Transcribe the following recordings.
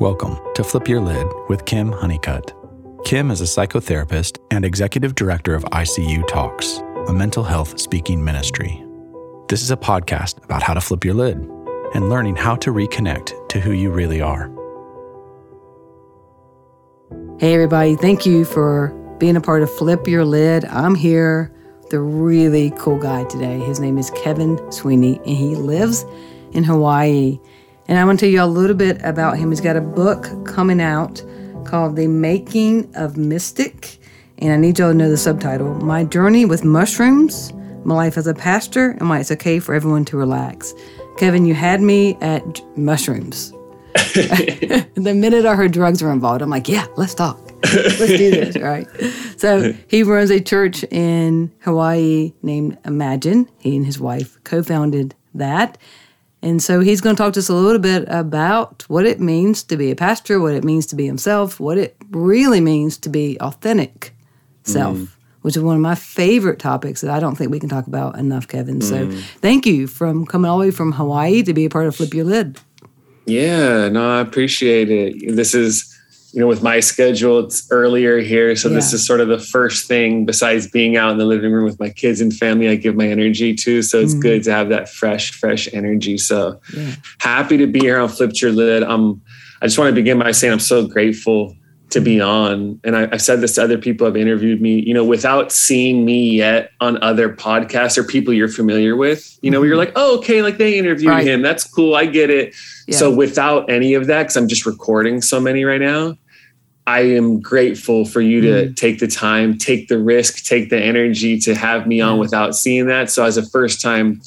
Welcome to Flip Your Lid with Kim Honeycutt. Kim is a psychotherapist and executive director of ICU Talks, a mental health speaking ministry. This is a podcast about how to flip your lid and learning how to reconnect to who you really are. Hey, everybody, thank you for being a part of Flip Your Lid. I'm here with a really cool guy today. His name is Kevin Sweeney, and he lives in Hawaii. And I want to tell you a little bit about him. He's got a book coming out called The Making of Mystic. And I need y'all to know the subtitle My Journey with Mushrooms, My Life as a Pastor, and Why It's Okay for Everyone to Relax. Kevin, you had me at mushrooms. the minute I heard drugs were involved, I'm like, yeah, let's talk. Let's do this, right? So he runs a church in Hawaii named Imagine. He and his wife co founded that. And so he's going to talk to us a little bit about what it means to be a pastor, what it means to be himself, what it really means to be authentic self, mm. which is one of my favorite topics that I don't think we can talk about enough, Kevin. Mm. So thank you from coming all the way from Hawaii to be a part of Flip Your Lid. Yeah, no, I appreciate it. This is you know, with my schedule, it's earlier here. So yeah. this is sort of the first thing besides being out in the living room with my kids and family, I give my energy to. So it's mm-hmm. good to have that fresh, fresh energy. So yeah. happy to be here on Flipped Your Lid. Um, I just want to begin by saying I'm so grateful to be on. And I, have said this to other people have interviewed me, you know, without seeing me yet on other podcasts or people you're familiar with, you know, mm-hmm. you're like, oh, okay, like they interviewed right. him. That's cool. I get it. Yeah. So without any of that, because I'm just recording so many right now, I am grateful for you to mm. take the time, take the risk, take the energy to have me on without seeing that. So as a first time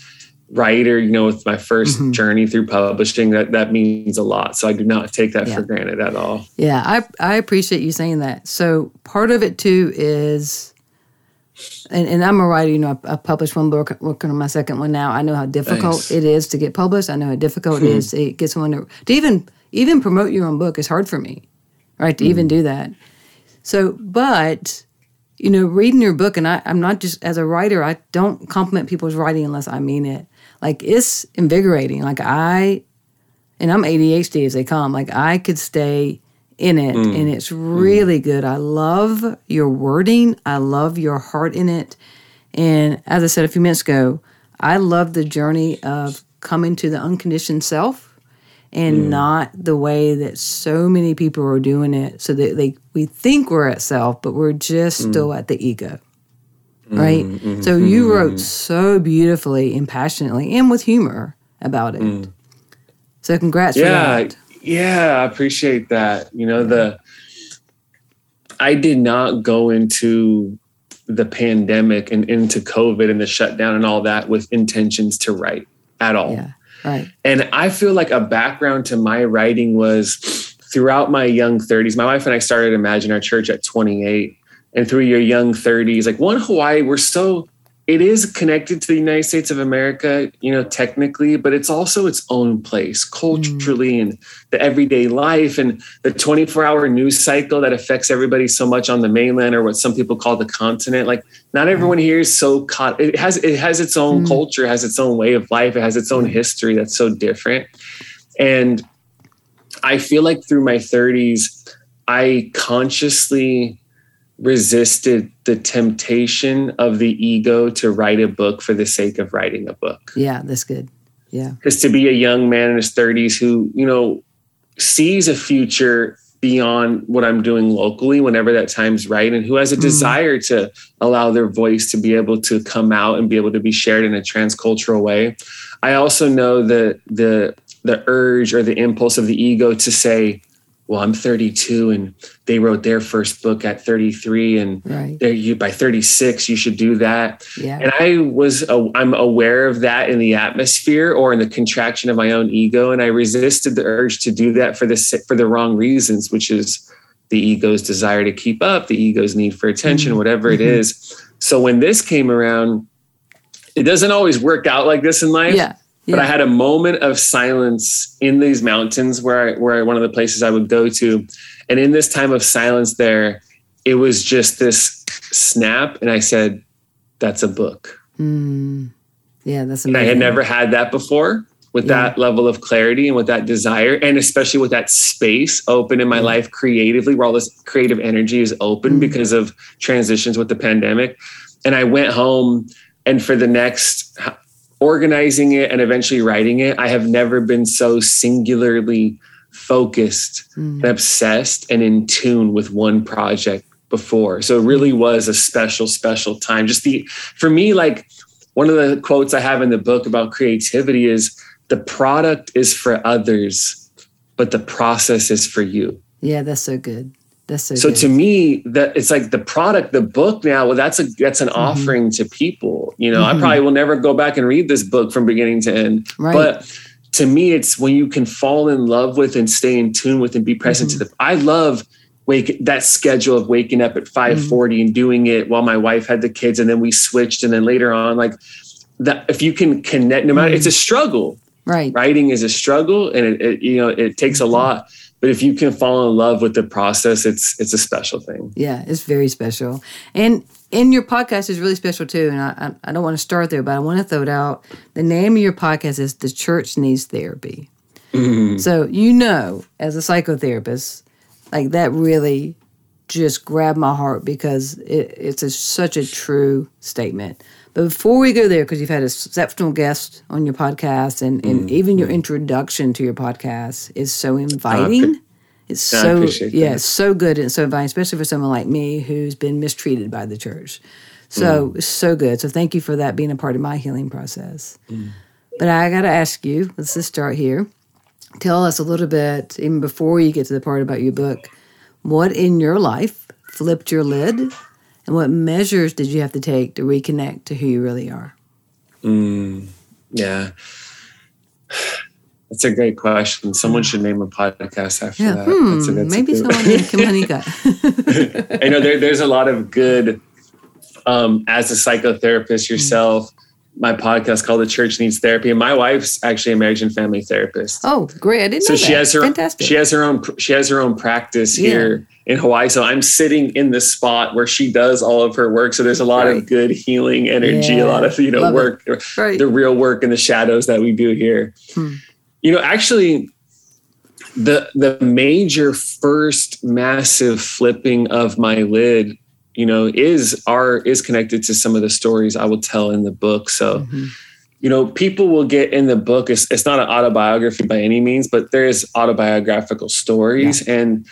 writer, you know, with my 1st mm-hmm. journey through publishing, that that means a lot. So I do not take that yeah. for granted at all. Yeah, I I appreciate you saying that. So part of it too is and, and I'm a writer, you know, I, I published one book, working on my second one now. I know how difficult Thanks. it is to get published. I know how difficult it is to get someone to, to even even promote your own book is hard for me right? To mm. even do that. So, but you know, reading your book, and I, I'm not just as a writer, I don't compliment people's writing unless I mean it. Like it's invigorating. Like I, and I'm ADHD as they come. Like I could stay in it, mm. and it's really mm. good. I love your wording. I love your heart in it. And as I said a few minutes ago, I love the journey of coming to the unconditioned self and mm. not the way that so many people are doing it so that they we think we're at self but we're just mm. still at the ego right mm, so you mm-hmm. wrote so beautifully and passionately and with humor about it mm. so congrats yeah yeah i appreciate that you know the i did not go into the pandemic and into covid and the shutdown and all that with intentions to write at all yeah And I feel like a background to my writing was throughout my young 30s. My wife and I started Imagine Our Church at 28. And through your young 30s, like one Hawaii, we're so it is connected to the United States of America, you know, technically, but it's also its own place culturally mm. and the everyday life and the 24 hour news cycle that affects everybody so much on the mainland or what some people call the continent. Like not everyone here is so caught. It has, it has its own mm. culture, has its own way of life. It has its own history that's so different. And I feel like through my 30s, I consciously resisted the temptation of the ego to write a book for the sake of writing a book. Yeah, that's good. Yeah. Because to be a young man in his 30s who, you know, sees a future beyond what I'm doing locally whenever that time's right and who has a mm. desire to allow their voice to be able to come out and be able to be shared in a transcultural way. I also know that the the urge or the impulse of the ego to say, well, I'm 32 and they wrote their first book at 33 and right. you by 36 you should do that. Yeah. And I was uh, I'm aware of that in the atmosphere or in the contraction of my own ego and I resisted the urge to do that for the for the wrong reasons, which is the ego's desire to keep up, the ego's need for attention, mm-hmm. whatever it mm-hmm. is. So when this came around, it doesn't always work out like this in life. Yeah. But I had a moment of silence in these mountains where I, where one of the places I would go to, and in this time of silence there, it was just this snap, and I said, "That's a book." Mm. Yeah, that's amazing. And I had never had that before with yeah. that level of clarity and with that desire, and especially with that space open in my life creatively, where all this creative energy is open mm-hmm. because of transitions with the pandemic. And I went home, and for the next organizing it and eventually writing it, I have never been so singularly focused mm. and obsessed and in tune with one project before. So it really was a special, special time. Just the, for me, like one of the quotes I have in the book about creativity is the product is for others, but the process is for you. Yeah, that's so good. So. So to me, that it's like the product, the book. Now, well, that's a that's an mm-hmm. offering to people. You know, mm-hmm. I probably will never go back and read this book from beginning to end. Right. But to me, it's when you can fall in love with and stay in tune with and be present mm-hmm. to the. I love wake that schedule of waking up at 5:40 mm-hmm. and doing it while my wife had the kids and then we switched and then later on like that if you can connect no matter mm-hmm. it's a struggle right writing is a struggle and it, it you know it takes a mm-hmm. lot but if you can fall in love with the process it's it's a special thing. Yeah it's very special. And in your podcast is really special too. And I, I don't want to start there but i want to throw it out. The name of your podcast is the church needs therapy. Mm-hmm. so you know as a psychotherapist like that really just grabbed my heart because it, it's a, such a true statement. But before we go there, because you've had exceptional guests on your podcast, and, and mm. even your introduction to your podcast is so inviting. Uh, it's so yeah, it's so good and so inviting, especially for someone like me who's been mistreated by the church. So mm. so good. So thank you for that being a part of my healing process. Mm. But I got to ask you. Let's just start here tell us a little bit, even before you get to the part about your book, what in your life flipped your lid and what measures did you have to take to reconnect to who you really are? Mm, yeah. That's a great question. Someone should name a podcast after yeah. that. Hmm, a, maybe someone named Kim Honeycutt. I know there, there's a lot of good, um, as a psychotherapist yourself, my podcast called The Church Needs Therapy. And my wife's actually a marriage and family therapist. Oh, great. I didn't so she that. has her Fantastic. she has her own she has her own practice yeah. here in Hawaii. So I'm sitting in the spot where she does all of her work. So there's a lot right. of good healing energy, yeah. a lot of, you know, Love work, right. the real work in the shadows that we do here. Hmm. You know, actually the the major first massive flipping of my lid you know is are is connected to some of the stories i will tell in the book so mm-hmm. you know people will get in the book it's, it's not an autobiography by any means but there is autobiographical stories yeah. and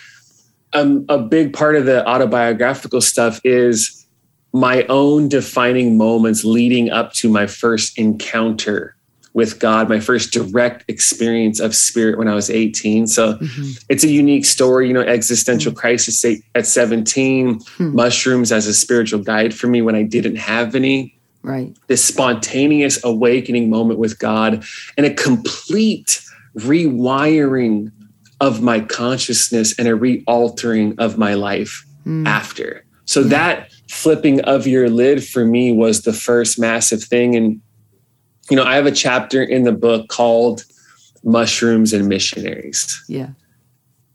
um, a big part of the autobiographical stuff is my own defining moments leading up to my first encounter with God, my first direct experience of spirit when I was 18. So mm-hmm. it's a unique story, you know, existential mm-hmm. crisis at 17, mm-hmm. mushrooms as a spiritual guide for me when I didn't have any. Right. This spontaneous awakening moment with God and a complete rewiring of my consciousness and a realtering of my life mm. after. So yeah. that flipping of your lid for me was the first massive thing. And you know, I have a chapter in the book called Mushrooms and Missionaries. Yeah.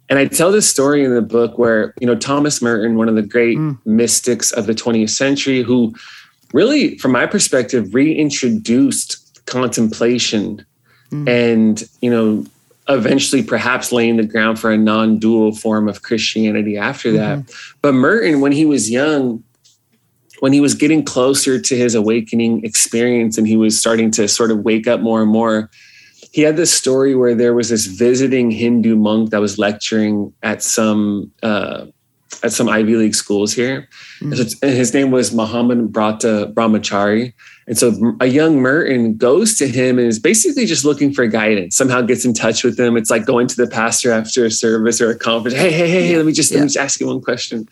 And I tell this story in the book where, you know, Thomas Merton, one of the great mm. mystics of the 20th century, who really, from my perspective, reintroduced contemplation mm. and, you know, eventually perhaps laying the ground for a non dual form of Christianity after that. Mm-hmm. But Merton, when he was young, when he was getting closer to his awakening experience and he was starting to sort of wake up more and more, he had this story where there was this visiting Hindu monk that was lecturing at some uh, at some Ivy League schools here. Mm-hmm. And, and his name was Mahanambrata Brahmachari. And so a young Merton goes to him and is basically just looking for guidance. Somehow gets in touch with him. It's like going to the pastor after a service or a conference. Hey, hey, hey, yeah. let me just yeah. let me just ask you one question.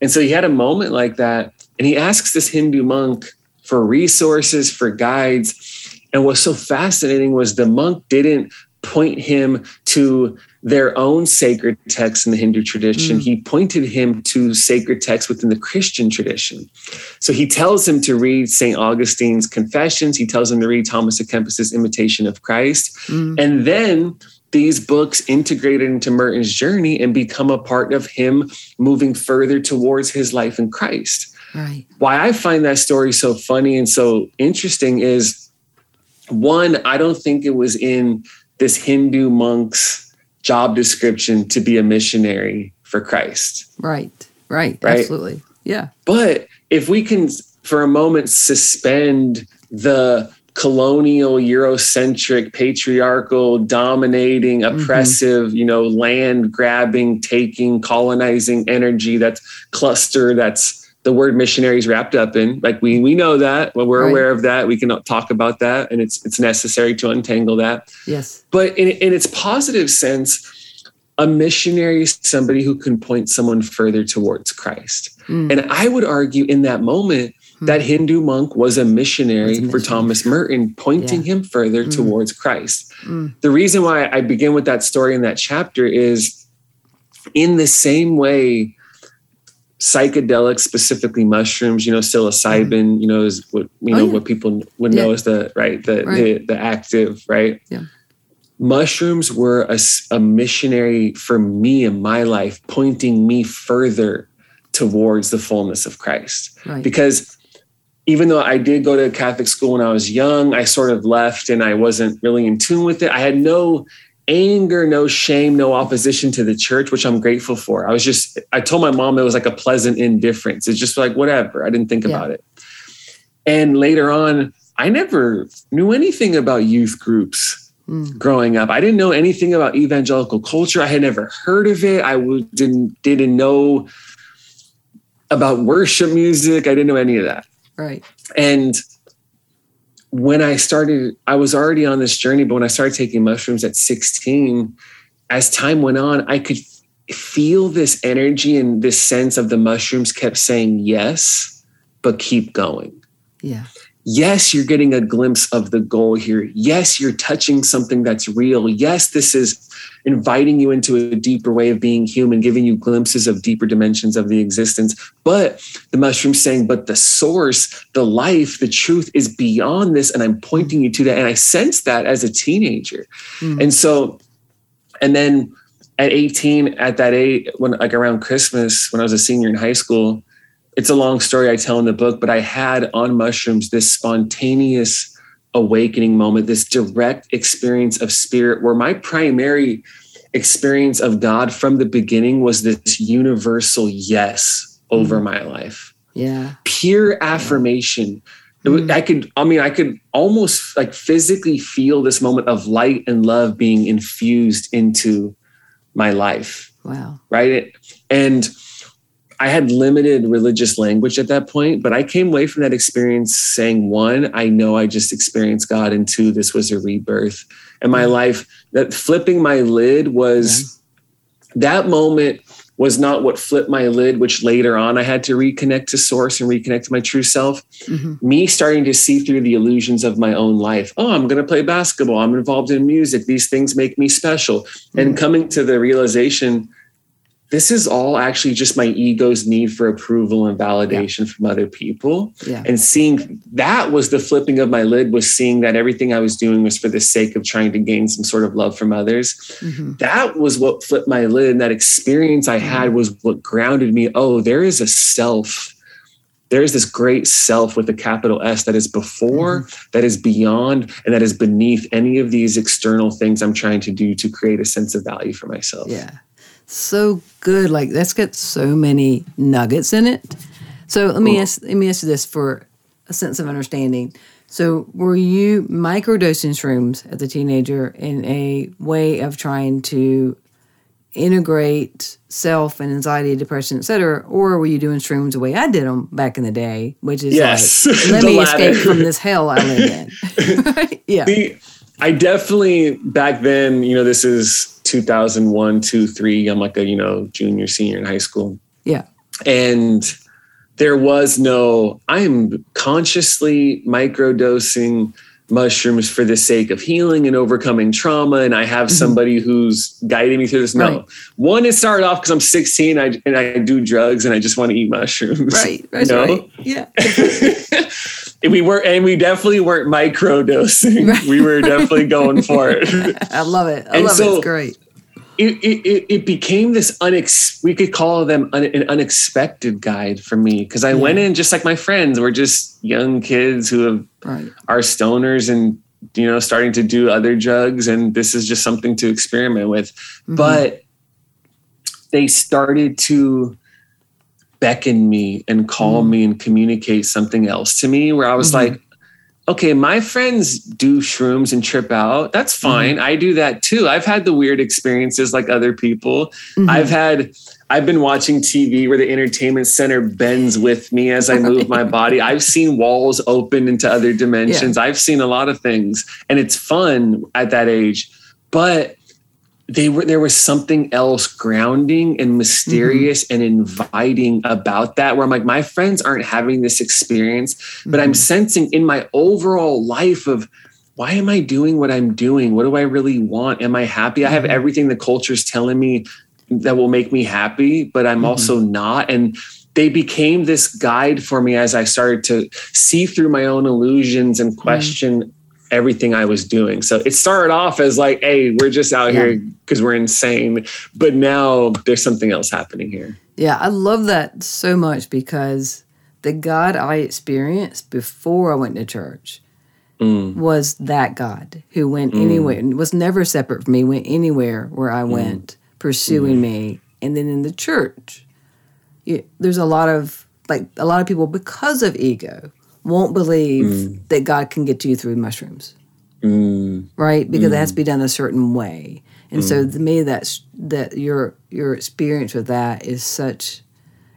And so he had a moment like that and he asks this Hindu monk for resources, for guides. And what's so fascinating was the monk didn't point him to their own sacred texts in the Hindu tradition. Mm. He pointed him to sacred texts within the Christian tradition. So he tells him to read St. Augustine's Confessions. He tells him to read Thomas à Kempis's Imitation of Christ. Mm. And then these books integrated into Merton's journey and become a part of him moving further towards his life in Christ. Right. Why I find that story so funny and so interesting is one, I don't think it was in this Hindu monk's job description to be a missionary for Christ. Right, right, right? absolutely. Yeah. But if we can, for a moment, suspend the colonial eurocentric patriarchal dominating mm-hmm. oppressive mm-hmm. you know land grabbing taking colonizing energy that's cluster that's the word missionary is wrapped up in like we we know that when we're right. aware of that we can talk about that and it's it's necessary to untangle that yes but in, in its positive sense a missionary is somebody who can point someone further towards christ mm. and i would argue in that moment Hmm. That Hindu monk was a missionary, a for Thomas Merton, pointing yeah. him further mm. towards Christ. Mm. The reason why I begin with that story in that chapter is in the same way psychedelics specifically mushrooms you know psilocybin mm. you know is what you oh, know yeah. what people would yeah. know as the right the, right. the the active right yeah mushrooms were a, a missionary for me in my life pointing me further towards the fullness of christ right. because even though I did go to Catholic school when I was young, I sort of left and I wasn't really in tune with it. I had no anger, no shame, no opposition to the church, which I'm grateful for. I was just, I told my mom it was like a pleasant indifference. It's just like, whatever. I didn't think yeah. about it. And later on, I never knew anything about youth groups mm. growing up. I didn't know anything about evangelical culture. I had never heard of it. I didn't, didn't know about worship music. I didn't know any of that. Right. And when I started, I was already on this journey, but when I started taking mushrooms at 16, as time went on, I could feel this energy and this sense of the mushrooms kept saying yes, but keep going. Yeah yes, you're getting a glimpse of the goal here. Yes, you're touching something that's real. Yes, this is inviting you into a deeper way of being human, giving you glimpses of deeper dimensions of the existence. But the mushroom saying, but the source, the life, the truth is beyond this. And I'm pointing you to that. And I sensed that as a teenager. Mm. And so, and then at 18, at that age, when like around Christmas, when I was a senior in high school, it's a long story I tell in the book, but I had on mushrooms this spontaneous awakening moment, this direct experience of spirit where my primary experience of God from the beginning was this universal yes over mm. my life. Yeah. Pure affirmation. Mm. I could, I mean, I could almost like physically feel this moment of light and love being infused into my life. Wow. Right. And I had limited religious language at that point, but I came away from that experience saying, one, I know I just experienced God, and two, this was a rebirth. And my life, that flipping my lid was that moment was not what flipped my lid, which later on I had to reconnect to source and reconnect to my true self. Mm-hmm. Me starting to see through the illusions of my own life. Oh, I'm going to play basketball. I'm involved in music. These things make me special. Mm-hmm. And coming to the realization this is all actually just my ego's need for approval and validation yeah. from other people. Yeah. And seeing that was the flipping of my lid, was seeing that everything I was doing was for the sake of trying to gain some sort of love from others. Mm-hmm. That was what flipped my lid. And that experience I had mm-hmm. was what grounded me. Oh, there is a self. There is this great self with a capital S that is before, mm-hmm. that is beyond, and that is beneath any of these external things I'm trying to do to create a sense of value for myself. Yeah so good. Like that's got so many nuggets in it. So let me ask let me ask you this for a sense of understanding. So were you microdosing shrooms as a teenager in a way of trying to integrate self and anxiety, depression, etc., or were you doing shrooms the way I did them back in the day, which is yes, like, let me latter. escape from this hell I live in? right? Yeah. The, I definitely back then, you know, this is 2001, 2, 3. I'm like a, you know, junior, senior in high school. Yeah. And there was no, I am consciously microdosing mushrooms for the sake of healing and overcoming trauma. And I have mm-hmm. somebody who's guiding me through this. No, right. one, it started off because I'm 16 I, and I do drugs and I just want to eat mushrooms. Right. You know? right. Yeah. we were, and we definitely weren't microdosing. Right. We were definitely going for it. I love it. I and love so, it. It's great it, it, it became this unex we could call them un, an unexpected guide for me because I yeah. went in just like my friends we're just young kids who have, right. are stoners and you know, starting to do other drugs, and this is just something to experiment with. Mm-hmm. But they started to beckon me and call mm. me and communicate something else to me where I was mm-hmm. like, okay, my friends do shrooms and trip out. That's mm-hmm. fine. Mm-hmm. I do that too. I've had the weird experiences like other people. Mm-hmm. I've had, I've been watching TV where the entertainment center bends with me as I move my body. I've seen walls open into other dimensions. Yeah. I've seen a lot of things and it's fun at that age. But they were there was something else grounding and mysterious mm-hmm. and inviting about that where I'm like my friends aren't having this experience but mm-hmm. I'm sensing in my overall life of why am I doing what I'm doing what do I really want am I happy mm-hmm. I have mm-hmm. everything the culture's telling me that will make me happy but I'm mm-hmm. also not and they became this guide for me as I started to see through my own illusions and mm-hmm. question everything I was doing. So it started off as like, hey, we're just out yeah. here because we're insane. But now there's something else happening here. Yeah, I love that so much because the God I experienced before I went to church mm. was that God who went mm. anywhere, was never separate from me, went anywhere where I mm. went, pursuing mm. me. And then in the church, you, there's a lot of like a lot of people because of ego won't believe mm. that God can get to you through mushrooms. Mm. Right? Because mm. it has to be done a certain way. And so mm. to me that's that your your experience with that is such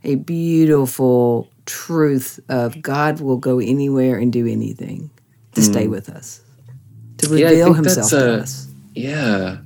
a beautiful truth of God will go anywhere and do anything to stay mm. with us. To reveal yeah, himself to a, us. Yeah.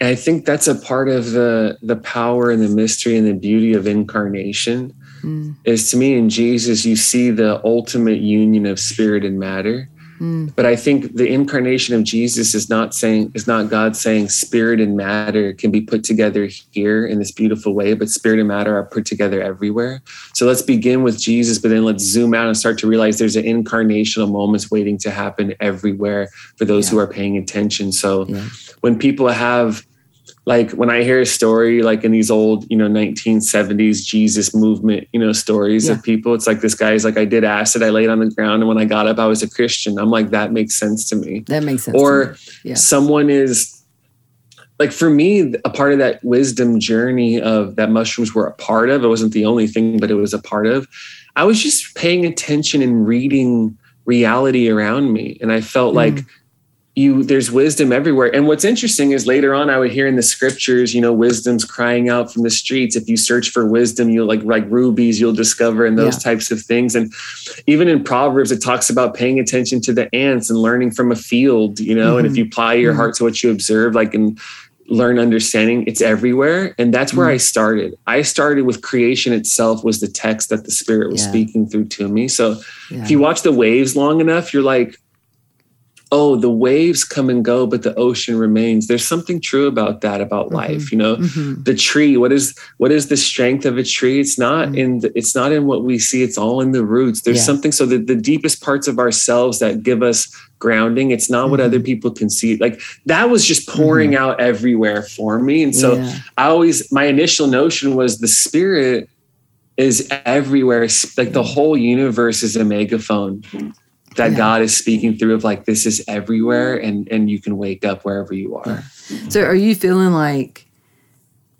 And I think that's a part of the the power and the mystery and the beauty of incarnation mm. is to me in Jesus, you see the ultimate union of spirit and matter. Mm. But I think the incarnation of Jesus is not saying, is not God saying spirit and matter can be put together here in this beautiful way, but spirit and matter are put together everywhere. So let's begin with Jesus, but then let's zoom out and start to realize there's an incarnational moments waiting to happen everywhere for those yeah. who are paying attention. So yeah. when people have like when I hear a story like in these old, you know, 1970s Jesus movement, you know, stories yeah. of people, it's like this guy's like, I did acid, I laid on the ground, and when I got up, I was a Christian. I'm like, that makes sense to me. That makes sense. Or yeah. someone is like for me, a part of that wisdom journey of that mushrooms were a part of, it wasn't the only thing, but it was a part of. I was just paying attention and reading reality around me. And I felt mm. like you there's wisdom everywhere and what's interesting is later on i would hear in the scriptures you know wisdom's crying out from the streets if you search for wisdom you'll like like rubies you'll discover and those yeah. types of things and even in proverbs it talks about paying attention to the ants and learning from a field you know mm-hmm. and if mm-hmm. you apply your mm-hmm. heart to what you observe like and learn understanding it's everywhere and that's where mm-hmm. i started i started with creation itself was the text that the spirit was yeah. speaking through to me so yeah. if you watch the waves long enough you're like oh, the waves come and go, but the ocean remains. There's something true about that, about mm-hmm. life. You know, mm-hmm. the tree. What is what is the strength of a tree? It's not mm-hmm. in the, it's not in what we see. It's all in the roots. There's yeah. something. So the, the deepest parts of ourselves that give us grounding. It's not what other mm-hmm. people can see. Like that was just pouring mm-hmm. out everywhere for me. And so yeah. I always my initial notion was the spirit is everywhere. Like the whole universe is a megaphone that yeah. God is speaking through of like this is everywhere and and you can wake up wherever you are. So are you feeling like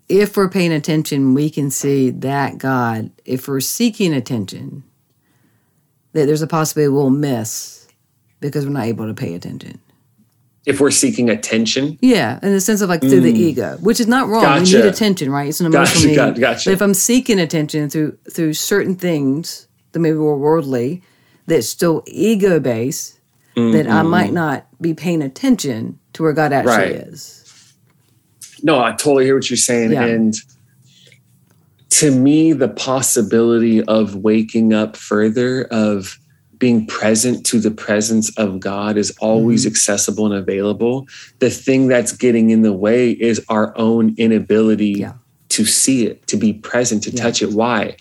if we're paying attention, we can see that God, if we're seeking attention, that there's a possibility we'll miss because we're not able to pay attention. If we're seeking attention? Yeah, in the sense of like through mm. the ego, which is not wrong. Gotcha. You need attention, right? It's an emotional gotcha, need. Gotcha. But if I'm seeking attention through through certain things that maybe were worldly, that's still ego based mm-hmm. that I might not be paying attention to where God actually right. is. No, I totally hear what you're saying. Yeah. And to me, the possibility of waking up further, of being present to the presence of God is always mm-hmm. accessible and available. The thing that's getting in the way is our own inability yeah. to see it, to be present, to yeah. touch it. Why?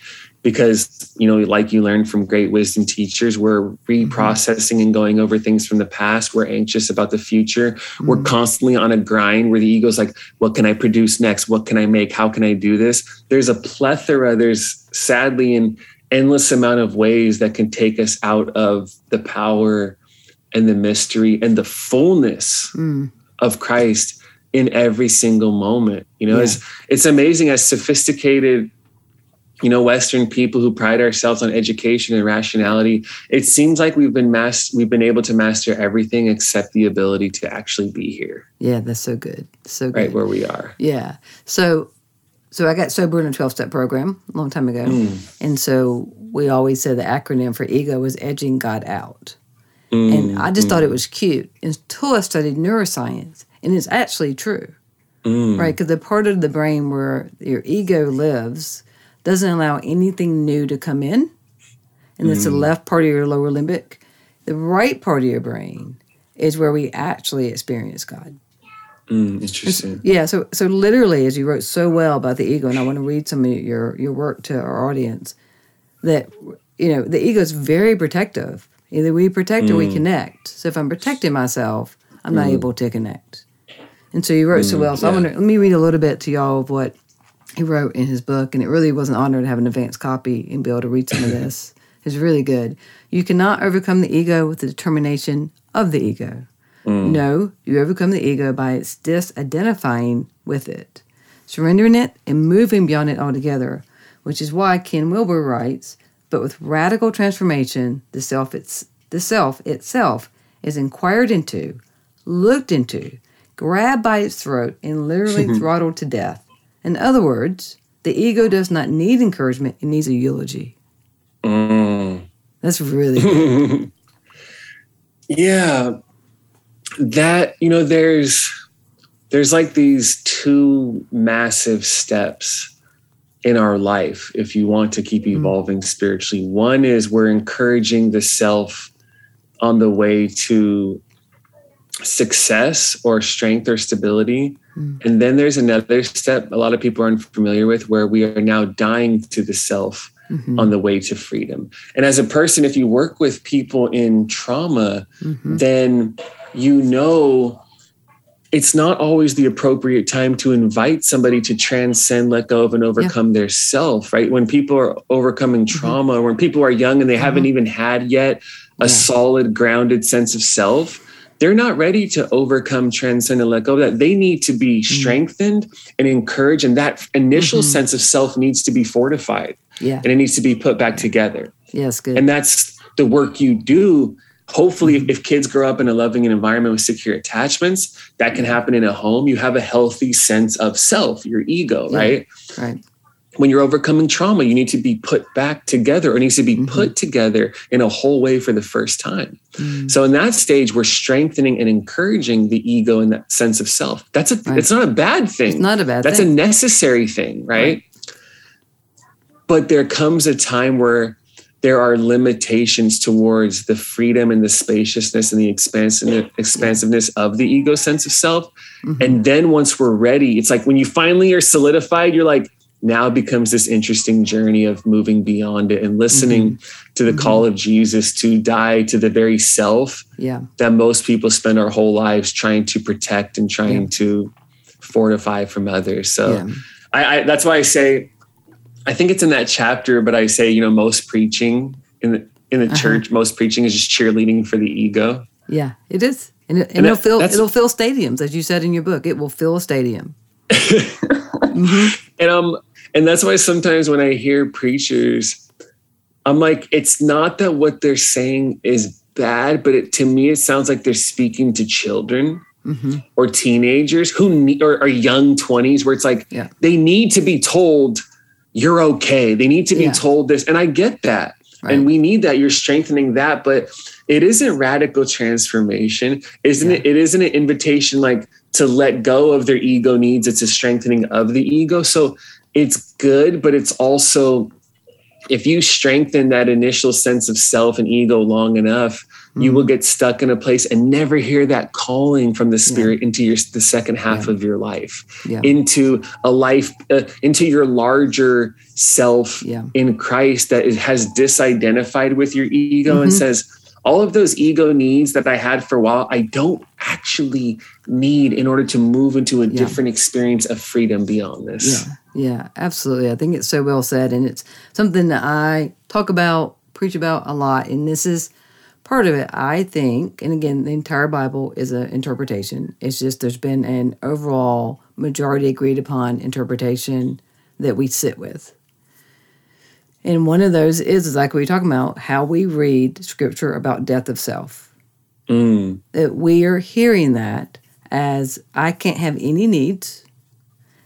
Because you know like you learned from great wisdom teachers we're mm-hmm. reprocessing and going over things from the past we're anxious about the future mm-hmm. we're constantly on a grind where the ego's like what can i produce next what can i make how can i do this there's a plethora there's sadly an endless amount of ways that can take us out of the power and the mystery and the fullness Mm. of Christ in every single moment. You know, Yeah. it's it's amazing as sophisticated, you know, Western people who pride ourselves on education and rationality. It seems like we've been mas- we've been able to master everything except the ability to actually be here, Yeah, that's so good. So good. right where we are. Yeah. So so I got sober in a 12 step program a long time ago. Mm. And so we always said the acronym for ego was edging God out. And mm. I just thought it mm. was cute until I studied neuroscience. And it's actually true, right? Because the part of the brain where your ego lives doesn't allow anything new to come in. And it's the mm. left part of your lower limbic. The right part of your brain is where we actually experience God. Mm, interesting. Yeah, so so literally, as you wrote so well about the ego, and I want to read some of your your work to our audience, that you know the ego is very protective. Either we protect or we mm. connect. So if I'm protecting myself, I'm not mm. able to connect. And so you wrote so well. So I yeah. want to let me read a little bit to y'all of what he wrote in his book, and it really was an honor to have an advanced copy and be able to read some of this. It's really good. You cannot overcome the ego with the determination of the ego. Mm. No, you overcome the ego by its disidentifying with it, surrendering it and moving beyond it altogether, which is why Ken Wilber writes, but with radical transformation, the self, it's, the self itself is inquired into, looked into, grabbed by its throat, and literally throttled to death. In other words, the ego does not need encouragement, it needs a eulogy. Mm. That's really. Yeah. That, you know, there's there's like these two massive steps in our life if you want to keep evolving spiritually. One is we're encouraging the self on the way to success or strength or stability. And then there's another step a lot of people aren't familiar with where we are now dying to the self Mhm. on the way to freedom. And as a person, if you work with people in trauma, Mhm. then you know it's not always the appropriate time to invite somebody to transcend, let go of, and overcome their self, right? When people are overcoming trauma, or when people are young and they haven't even had yet a Yeah. solid, grounded sense of self, they're not ready to overcome, transcend, and let go of that. They need to be strengthened and encouraged, and that initial Mhm. sense of self needs to be fortified Yeah, and it needs to be put back together yes, good. and that's the work you do hopefully if, if kids grow up in a loving environment with secure attachments that can happen in a home you have a healthy sense of self your ego Yeah. right right. When you're overcoming trauma you need to be put back together or it needs to be put together in a whole way for the first time Mm. so in that stage we're strengthening and encouraging the ego and that sense of self that's a Right. it's not a bad thing It's not a bad that's a necessary thing, right? But there comes a time where there are limitations towards the freedom and the spaciousness and the expansive, expansiveness of the ego sense of self. Mhm. And then once we're ready, it's like when you finally are solidified, you're like, now becomes this interesting journey of moving beyond it and listening to the call of Jesus to die to the very self yeah, that most people spend our whole lives trying to protect and trying Yeah. to fortify from others. So yeah, I, I that's why I say I think it's in that chapter, but I say, you know, most preaching in the in the Uh-huh. church, most preaching is just cheerleading for the ego. yeah. It is, and, it, and And it'll that- fill it'll fill stadiums, as you said in your book. It will fill a stadium. And um and that's why sometimes when I hear preachers, I'm like, it's not that what they're saying is bad, but it, to me, it sounds like they're speaking to children hmm or teenagers who need or, or young 20s, where it's like Yeah. they need to be told you're okay. They need to be Yeah. told this. And I get that. Right. And we need that. You're strengthening that, but it isn't radical transformation. Isn't Yeah. it? It isn't an invitation like to let go of their ego needs. It's a strengthening of the ego. So it's good, but it's also if you strengthen that initial sense of self and ego long enough, you Mm-hmm. will get stuck in a place and never hear that calling from the spirit into your the second half Yeah. of your life Yeah, into a life uh, into your larger self yeah, in Christ that has disidentified with your ego and Mhm. says all of those ego needs that I had for a while I don't actually need in order to move into a Yeah. different experience of freedom beyond this. Yeah. Absolutely. I think it's so well said, and it's something that I talk about, preach about a lot. And this is part of it, I think, and again, the entire Bible is an interpretation. It's just there's been an overall majority agreed upon interpretation that we sit with. And one of those is like we were talking about how we read scripture about death of self. Mm. That we are hearing that as I can't have any needs.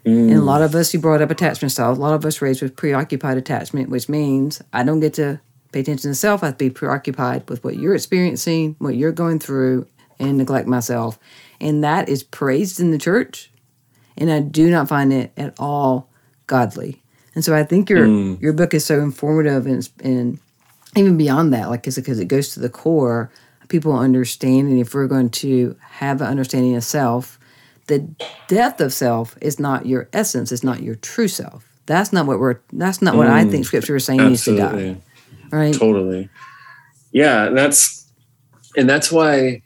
Mm. And a lot of us, you brought up attachment styles. A lot of us raised with preoccupied attachment, which means I don't get to pay attention to self. I have to be preoccupied with what you're experiencing, what you're going through, and neglect myself. And that is praised in the church. And I do not find it at all godly. And so I think your Mm. your book is so informative and, and even beyond that, like because it goes to the core, people understand, and if we're going to have an understanding of self, the death of self is not your essence, it's not your true self. That's not what we're that's not what I mm. think scripture is saying needs to die. Absolutely. Right? Totally. Yeah, and that's and that's why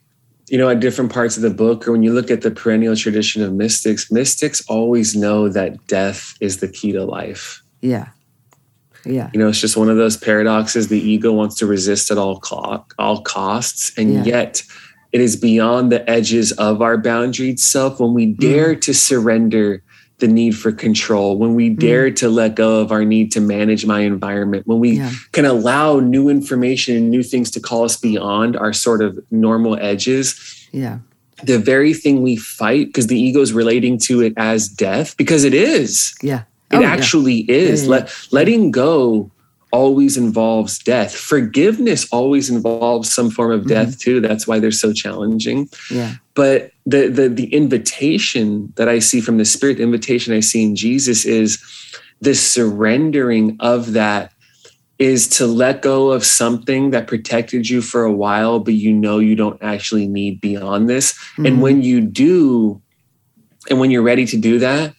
you know at different parts of the book or when you look at the perennial tradition of mystics, mystics always know that death is the key to life. Yeah. Yeah. You know, it's just one of those paradoxes the ego wants to resist at all co- all costs and Yeah. yet it is beyond the edges of our boundaried self when we mm-hmm. dare to surrender the need for control, when we mm-hmm. dare to let go of our need to manage my environment, when we Yeah. can allow new information and new things to call us beyond our sort of normal edges, Yeah. the very thing we fight, because the ego is relating to it as death, because it is. Yeah. It Oh, yeah. actually is. yeah, Let, letting go always involves death. Forgiveness always involves some form of death too. That's why they're so challenging. Yeah. But the the the invitation that I see from the Spirit, the invitation I see in Jesus is the surrendering of that is to let go of something that protected you for a while, but you know you don't actually need beyond this. Mhm. And when you do, and when you're ready to do that,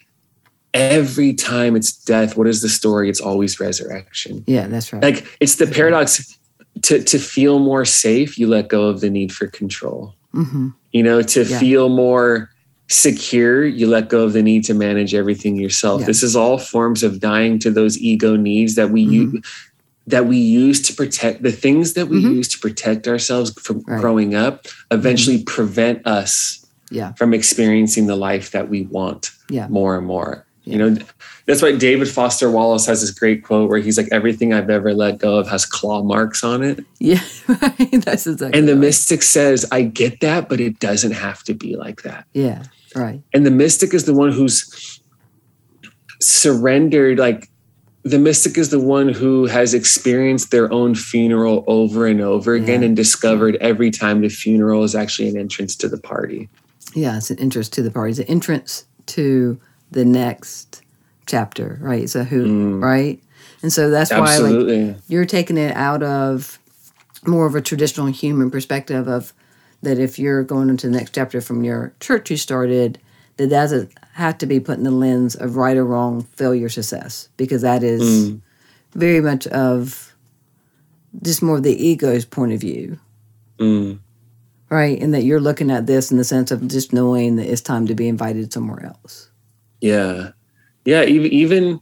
every time it's death, what is the story? It's always resurrection. Yeah, that's right. Like it's the paradox to, to feel more safe, you let go of the need for control. hmm You know, to Yeah. feel more secure, you let go of the need to manage everything yourself. Yeah. This is all forms of dying to those ego needs that we Mhm. use that we use to protect the things that we Mhm. use to protect ourselves from Right. Mm-hmm. growing up eventually prevent us Yeah. from experiencing the life that we want Yeah. more and more. You know, that's why David Foster Wallace has this great quote where he's like, everything I've ever let go of has claw marks on it. Yeah. Right. That's exactly And the right. mystic says, I get that, but it doesn't have to be like that. Yeah. Right. And the mystic is the one who's surrendered, like, the mystic is the one who has experienced their own funeral over and over again Yeah. and discovered every time the funeral is actually an entrance to the party. Yeah, it's an entrance to the party. It's an entrance to the next chapter, right? So who, right? And so that's why like you're taking it out of more of a traditional human perspective of that if you're going into the next chapter from your church you started, that doesn't have to be put in the lens of right or wrong, failure, success, because that is very much of just more of the ego's point of view, Mm. right? And that you're looking at this in the sense of just knowing that it's time to be invited somewhere else. Yeah. Yeah. Even, even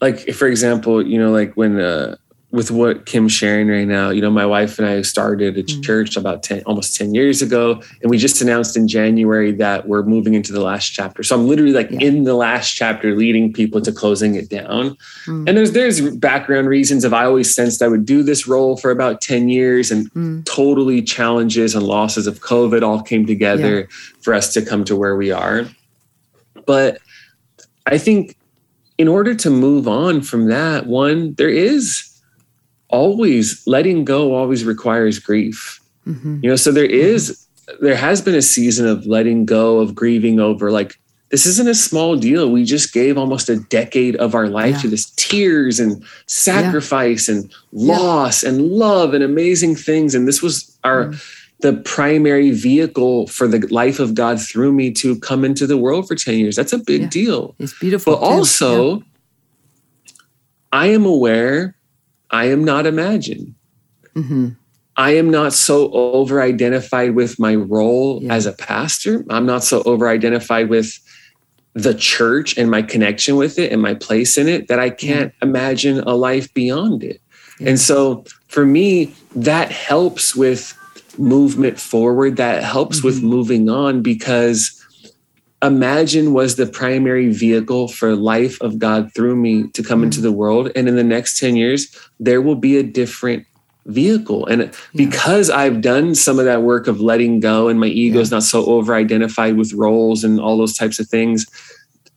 like, for example, you know, like when, uh, with what Kim's sharing right now, you know, my wife and I started a Mm. church about 10, almost 10 years ago. And we just announced in January that we're moving into the last chapter. So I'm literally like Yeah. in the last chapter, leading people to closing it down. Mm. And there's, there's background reasons of I always sensed I would do this role for about 10 years and Mm. totally challenges and losses of COVID all came together for us to come to where we are. But I think in order to move on from that, one, there is always letting go always requires grief. hmm You know, so there is there has been a season of letting go of grieving over like this isn't a small deal. We just gave almost a decade of our life Yeah. to this tears and sacrifice and loss and love and amazing things. And this was our Mm. The primary vehicle for the life of God through me to come into the world for 10 years. That's a big Yeah. deal. It's beautiful. But too. also, I am aware I am not imagined. Yeah. Mhm. I am not so over identified with my role Yeah. as a pastor. I'm not so over identified with the church and my connection with it and my place in it that I can't imagine a life beyond it. Yeah. And so for me, that helps with movement forward, that helps mm-hmm. with moving on because imagine was the primary vehicle for life of God through me to come mm-hmm. into the world. And in the next 10 years, there will be a different vehicle. And yeah. because I've done some of that work of letting go and my ego is yeah. not so over identified with roles and all those types of things,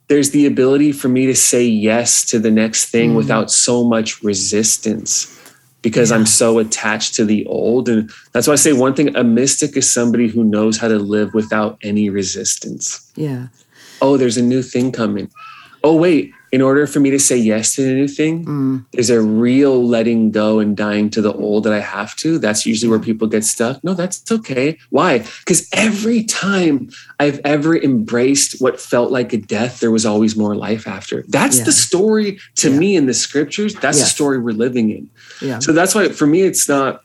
there's the ability for me to say yes to the next thing mm-hmm. without so much resistance because yeah. I'm so attached to the old. And that's why I say one thing a mystic is somebody who knows how to live without any resistance. Yeah. Oh, there's a new thing coming. Oh, wait, in order for me to say yes to the new thing, mm. is a real letting go and dying to the old that I have to. That's usually where people get stuck. No, that's okay. Why? Because every time I've ever embraced what felt like a death, there was always more life after. That's yeah. the story to yeah. me in the scriptures. That's the story we're living in. Yeah. So that's why for me, it's not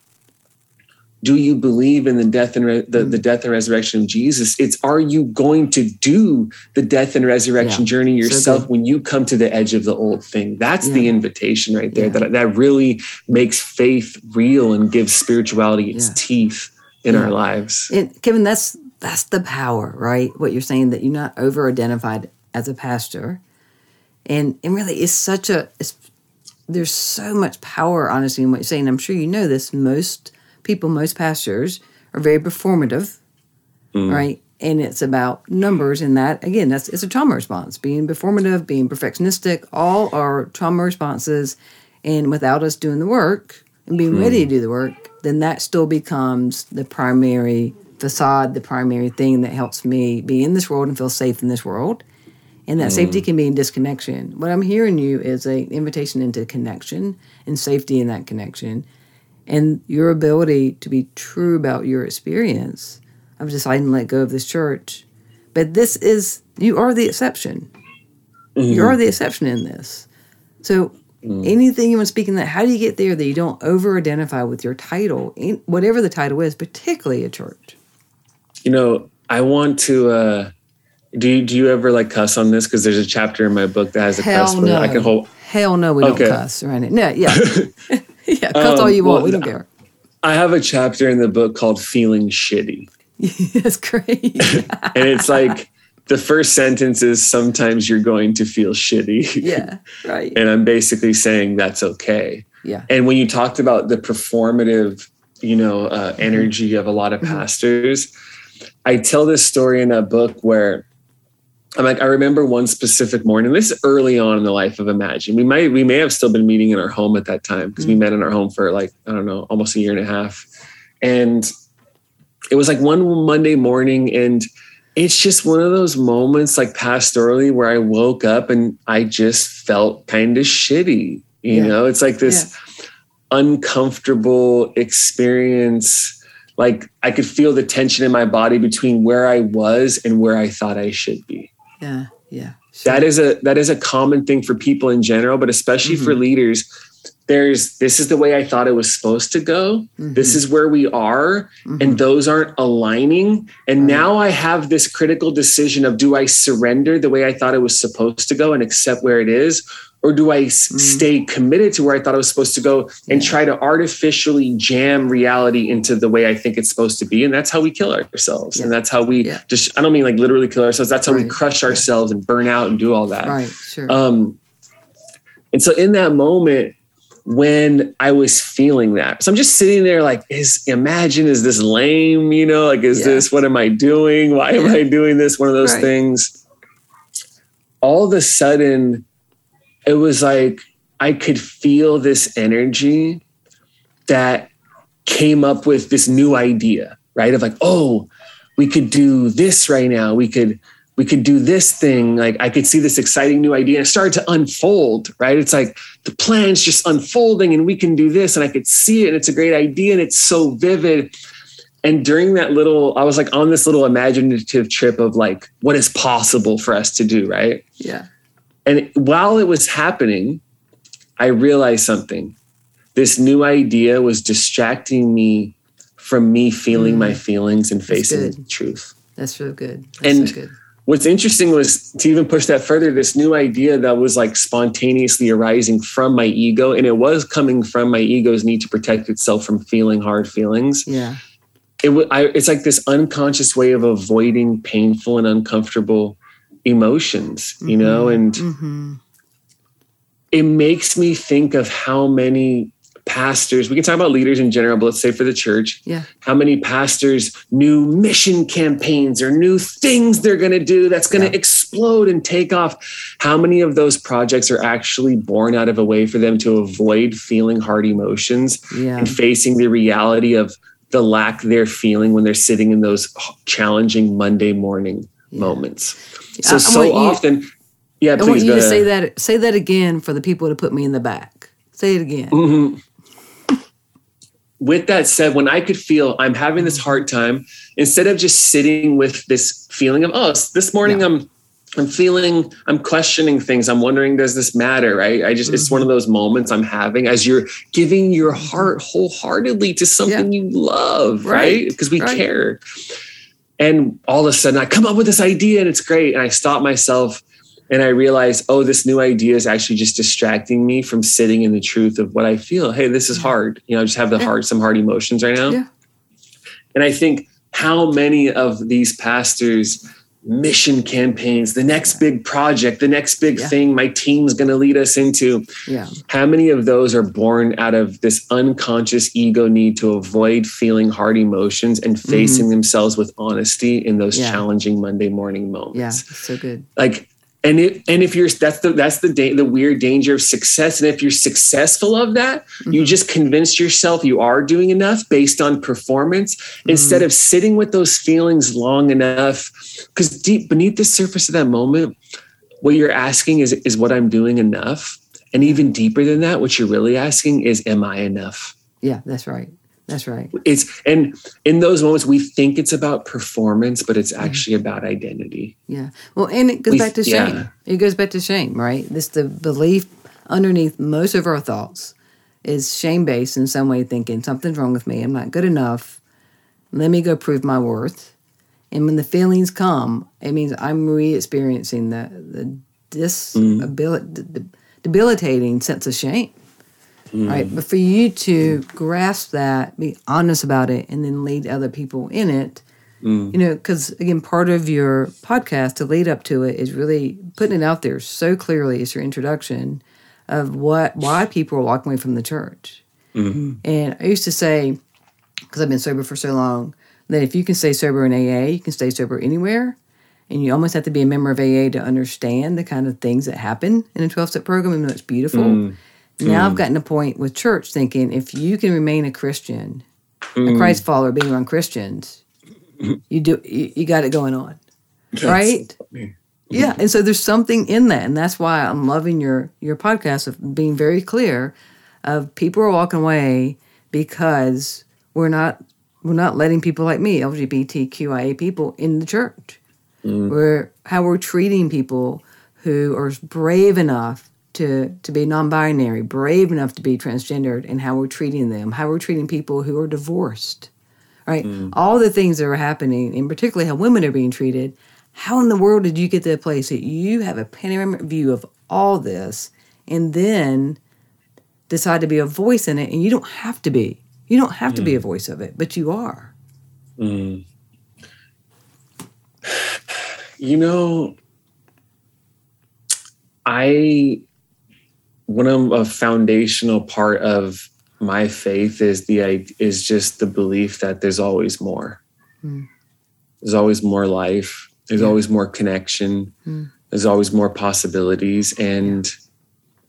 do you believe in the death and re- the, the mm. death and resurrection of Jesus? It's are you going to do the death and resurrection yeah. journey yourself so when you come to the edge of the old thing? That's yeah. the invitation right there. Yeah. That that really makes faith real and gives spirituality its teeth in our lives. And Kevin, that's that's the power, right? What you're saying that you're not over identified as a pastor, and and really, it's such a it's, there's so much power, honestly, in what you're saying. I'm sure you know this. Most people, most pastors, are very performative, mm. right? And it's about numbers and that again, that's it's a trauma response. Being performative, being perfectionistic, all are trauma responses. And without us doing the work and being mm. ready to do the work, then that still becomes the primary facade, the primary thing that helps me be in this world and feel safe in this world. And that mm. safety can be in disconnection. What I'm hearing you is a invitation into connection and safety in that connection and your ability to be true about your experience of deciding to let go of this church. But this is, you are the exception. Mm-hmm. You are the exception in this. So, mm. anything you want to speak in that, how do you get there that you don't over identify with your title, whatever the title is, particularly a church? You know, I want to. uh do you, do you ever like cuss on this? Because there's a chapter in my book that has a Hell cuss word. No. I can hold. Hell no, we okay. don't cuss, right? No, yeah. yeah, cuss um, all you want. Well, we don't care. I have a chapter in the book called Feeling Shitty. That's great. and it's like the first sentence is sometimes you're going to feel shitty. Yeah, right. and I'm basically saying that's okay. Yeah. And when you talked about the performative, you know, uh, mm-hmm. energy of a lot of mm-hmm. pastors, I tell this story in a book where I'm like, I remember one specific morning. This is early on in the life of Imagine. We might, we may have still been meeting in our home at that time because mm-hmm. we met in our home for like I don't know, almost a year and a half. And it was like one Monday morning, and it's just one of those moments, like pastorally, where I woke up and I just felt kind of shitty. You yeah. know, it's like this yeah. uncomfortable experience. Like I could feel the tension in my body between where I was and where I thought I should be. Yeah, yeah. That is a that is a common thing for people in general, but especially mm-hmm. for leaders. There's this is the way I thought it was supposed to go. Mm-hmm. This is where we are, mm-hmm. and those aren't aligning. And now I have this critical decision of do I surrender the way I thought it was supposed to go and accept where it is, or do I mm. stay committed to where I thought I was supposed to go and yeah. try to artificially jam reality into the way I think it's supposed to be? And that's how we kill ourselves. Yeah. And that's how we yeah. just, I don't mean like literally kill ourselves. That's how right. we crush ourselves and burn out and do all that. Right. Sure. Um, and so in that moment, when I was feeling that. So I'm just sitting there like, is imagine, is this lame? You know, like, is this, what am I doing? Why am I doing this? One of those right. things. All of a sudden, it was like I could feel this energy that came up with this new idea, right? Of like, oh, we could do this right now. We could we could do this thing. Like I could see this exciting new idea. And it started to unfold, right? It's like the plan's just unfolding and we can do this. And I could see it and it's a great idea and it's so vivid. And during that little, I was like on this little imaginative trip of like what is possible for us to do, right? Yeah. And while it was happening, I realized something. This new idea was distracting me from me feeling mm. my feelings and facing the truth. That's real good. That's and so good. what's interesting was to even push that further this new idea that was like spontaneously arising from my ego and it was coming from my ego's need to protect itself from feeling hard feelings yeah it was I, it's like this unconscious way of avoiding painful and uncomfortable emotions you mm-hmm. know and mm-hmm. it makes me think of how many pastors, we can talk about leaders in general, but let's say for the church, yeah. how many pastors new mission campaigns or new things they're going to do that's going to yeah. explode and take off? How many of those projects are actually born out of a way for them to avoid feeling hard emotions yeah. and facing the reality of the lack they're feeling when they're sitting in those challenging Monday morning moments? So, so often, yeah, I want you to say that say that again for the people to put me in the back. Say it again. Mm-hmm with that said, when I could feel I'm having this hard time, instead of just sitting with this feeling of, oh, this morning yeah. I'm I'm feeling, I'm questioning things. I'm wondering, does this matter? Right. I just, mm-hmm. it's one of mm-hmm. those moments I'm having as you're giving your heart wholeheartedly to something yeah. you love, right? Because right? we right. care. And all of a sudden I come up with this idea and it's great. And I stop myself and I realize, oh, this new idea is actually just distracting me from sitting in the truth of what I feel. Hey, this is hard. You know, I just have the hard, some hard emotions right now. Yeah. And I think how many of these pastors mission campaigns, the next big project, the next big yeah. thing my team's going to lead us into. Yeah. How many of those are born out of this unconscious ego need to avoid feeling hard emotions and facing mm-hmm. themselves with honesty in those yeah. challenging Monday morning moments? Yeah, so good. Like and if and if you're that's the that's the da- the weird danger of success. And if you're successful of that mm-hmm. you just convince yourself you are doing enough based on performance mm-hmm. instead of sitting with those feelings long enough. Because deep beneath the surface of that moment what you're asking is is what i'm doing enough? And even deeper than that what you're really asking is am i enough? Yeah that's right that's right. It's and in those moments we think it's about performance, but it's actually about identity. Yeah. Well, and it goes we, back to shame. Yeah. It goes back to shame, right? This the belief underneath most of our thoughts is shame based in some way, thinking something's wrong with me. I'm not good enough. Let me go prove my worth. And when the feelings come, it means I'm re-experiencing the the disability, mm. debilitating sense of shame mm. right? But for you to grasp that, be honest about it, and then lead other people in it, mm. you know, because again, part of your podcast to lead up to it is really putting it out there so clearly. It's your introduction of what why people are walking away from the church. Mm-hmm. And I used to say, because I've been sober for so long, that if you can stay sober in AA, you can stay sober anywhere. And you almost have to be a member of AA to understand the kind of things that happen in a 12 step program, even though it's beautiful. Mm. Now mm. I've gotten a point with church thinking if you can remain a Christian, mm. a Christ follower, being around Christians, you do you, you got it going on, right? Funny. Yeah, and so there's something in that, and that's why I'm loving your your podcast of being very clear. Of people are walking away because we're not we're not letting people like me, LGBTQIA people, in the church. Mm. We're how we're treating people who are brave enough to to be non-binary, brave enough to be transgendered, and how we're treating them, how we're treating people who are divorced, right? Mm. All the things that are happening, and particularly how women are being treated. How in the world did you get to the place that you have a panoramic view of all this, and then decide to be a voice in it? And you don't have to be. You don't have mm. to be a mm. voice of it, but you are. Mm. You know, I one of a foundational part of my faith is the is just the belief that there's always more. Mm. There's always more life. There's yeah. always more connection. Mm. There's always more possibilities, and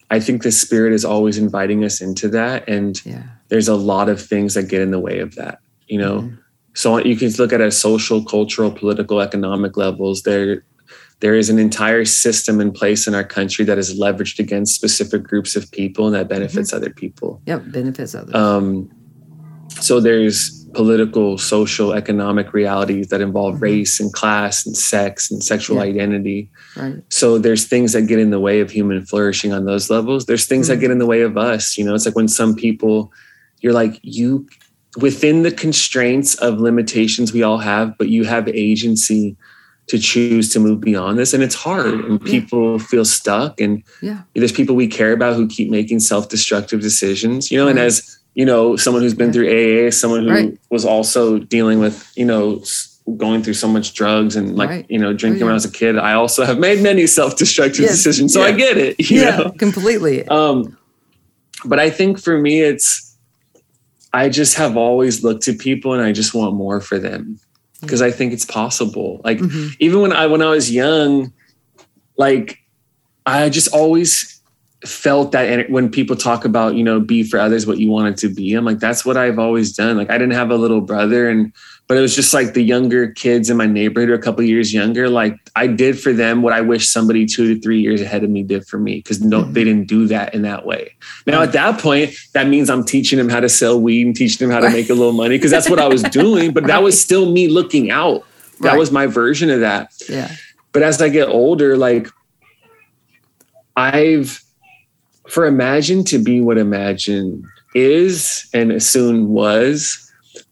I think the spirit is always inviting us into that. And yeah. there's a lot of things that get in the way of that. You know, mm. so you can look at a social, cultural, political, economic levels. There, there is an entire system in place in our country that is leveraged against specific groups of people and that benefits mm-hmm. other people. Yep, benefits others. Um, so there's political, social, economic realities that involve mm-hmm. race and class and sex and sexual yeah. identity. Right. So there's things that get in the way of human flourishing on those levels. There's things mm-hmm. that get in the way of us. You know, it's like when some people, you're like, you within the constraints of limitations we all have, but you have agency to choose to move beyond this and it's hard and people yeah. feel stuck and yeah. there's people we care about who keep making self-destructive decisions you know right. and as you know someone who's been through aa someone who right. was also dealing with you know going through so much drugs and like right. you know drinking oh, yeah. when I was a kid. I also have made many self-destructive yes. decisions, so yeah. I get it. yeah, know? completely. Um, but I think for me, it's I just have always looked to people and I just want more for them because I think it's possible. Like mm-hmm. even when I when I was young, like I just always felt that when people talk about you know be for others what you wanted to be i'm like that's what i've always done like i didn't have a little brother and but it was just like the younger kids in my neighborhood or a couple years younger like i did for them what i wish somebody two to three years ahead of me did for me because no mm-hmm. they didn't do that in that way. Now at that point that means i'm teaching them how to sell weed and teaching them how to make a little money because that's what i was doing but that was still me looking out. That right. was my version of that. Yeah. But as i get older like i've for imagine to be what imagine is and soon was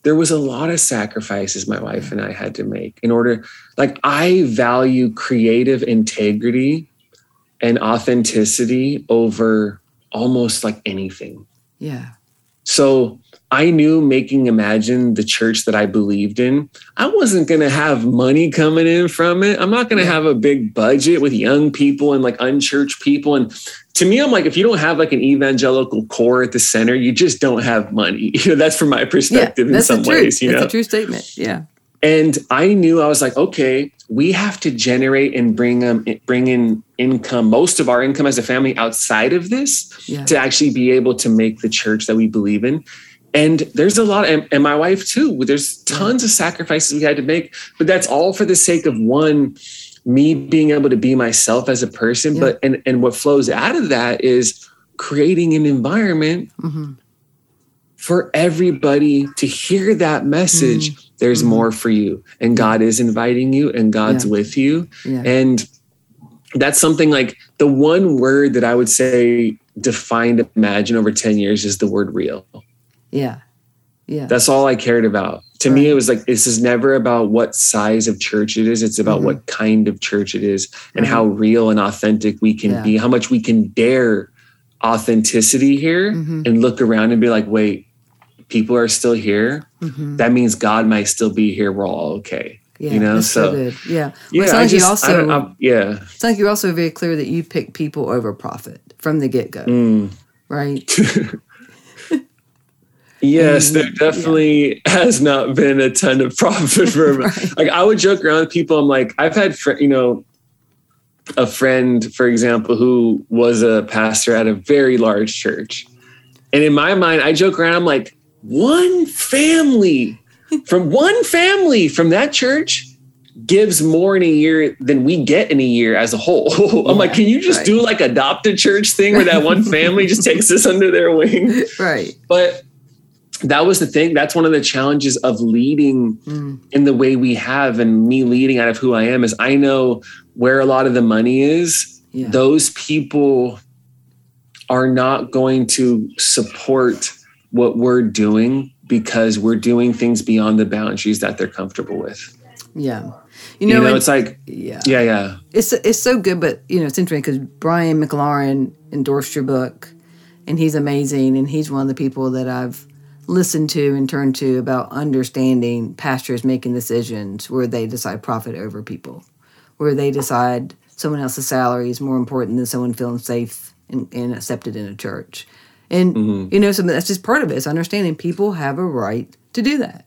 there was a lot of sacrifices my wife and I had to make in order like I value creative integrity and authenticity over almost like anything. Yeah. So I knew making Imagine the church that I believed in, I wasn't going to have money coming in from it. I'm not going to have a big budget with young people and like unchurched people. And to me, I'm like, if you don't have like an evangelical core at the center, you just don't have money. You know, that's from my perspective yeah, in some ways. You that's know, a true statement. Yeah. And I knew I was like, okay, we have to generate and bring um, bring in income, most of our income as a family outside of this, yeah. to actually be able to make the church that we believe in. And there's a lot, and, and my wife too. There's tons of sacrifices we had to make, but that's all for the sake of one me being able to be myself as a person. Yeah. But and and what flows out of that is creating an environment mm-hmm. for everybody to hear that message. Mm-hmm. There's mm-hmm. more for you, and God is inviting you, and God's yeah. with you, yeah. and that's something like the one word that I would say defined imagine over 10 years is the word real. Yeah. Yeah. That's all I cared about. To right. me, it was like this is never about what size of church it is. It's about mm-hmm. what kind of church it is and mm-hmm. how real and authentic we can yeah. be, how much we can dare authenticity here mm-hmm. and look around and be like, wait, people are still here. Mm-hmm. That means God might still be here. We're all okay. Yeah, you know, so, so good. Yeah. Well, yeah, it's like just, you also, I, I, yeah. It's like you're also very clear that you pick people over profit from the get go. Mm. Right. Yes, mm-hmm. there definitely yeah. has not been a ton of profit for right. like I would joke around with people. I'm like, I've had fr- you know a friend, for example, who was a pastor at a very large church, and in my mind, I joke around. I'm like, one family from one family from that church gives more in a year than we get in a year as a whole. I'm yeah, like, can you just right. do like adopt a church thing where that one family just takes us under their wing? Right. But that was the thing. That's one of the challenges of leading mm. in the way we have, and me leading out of who I am is I know where a lot of the money is. Yeah. Those people are not going to support what we're doing because we're doing things beyond the boundaries that they're comfortable with. Yeah. You know, you know it's like yeah, yeah, yeah. It's it's so good, but you know, it's interesting because Brian McLaren endorsed your book, and he's amazing, and he's one of the people that I've listen to and turn to about understanding pastors making decisions where they decide profit over people, where they decide someone else's salary is more important than someone feeling safe and, and accepted in a church. And mm-hmm. you know, so that's just part of it. It's understanding people have a right to do that.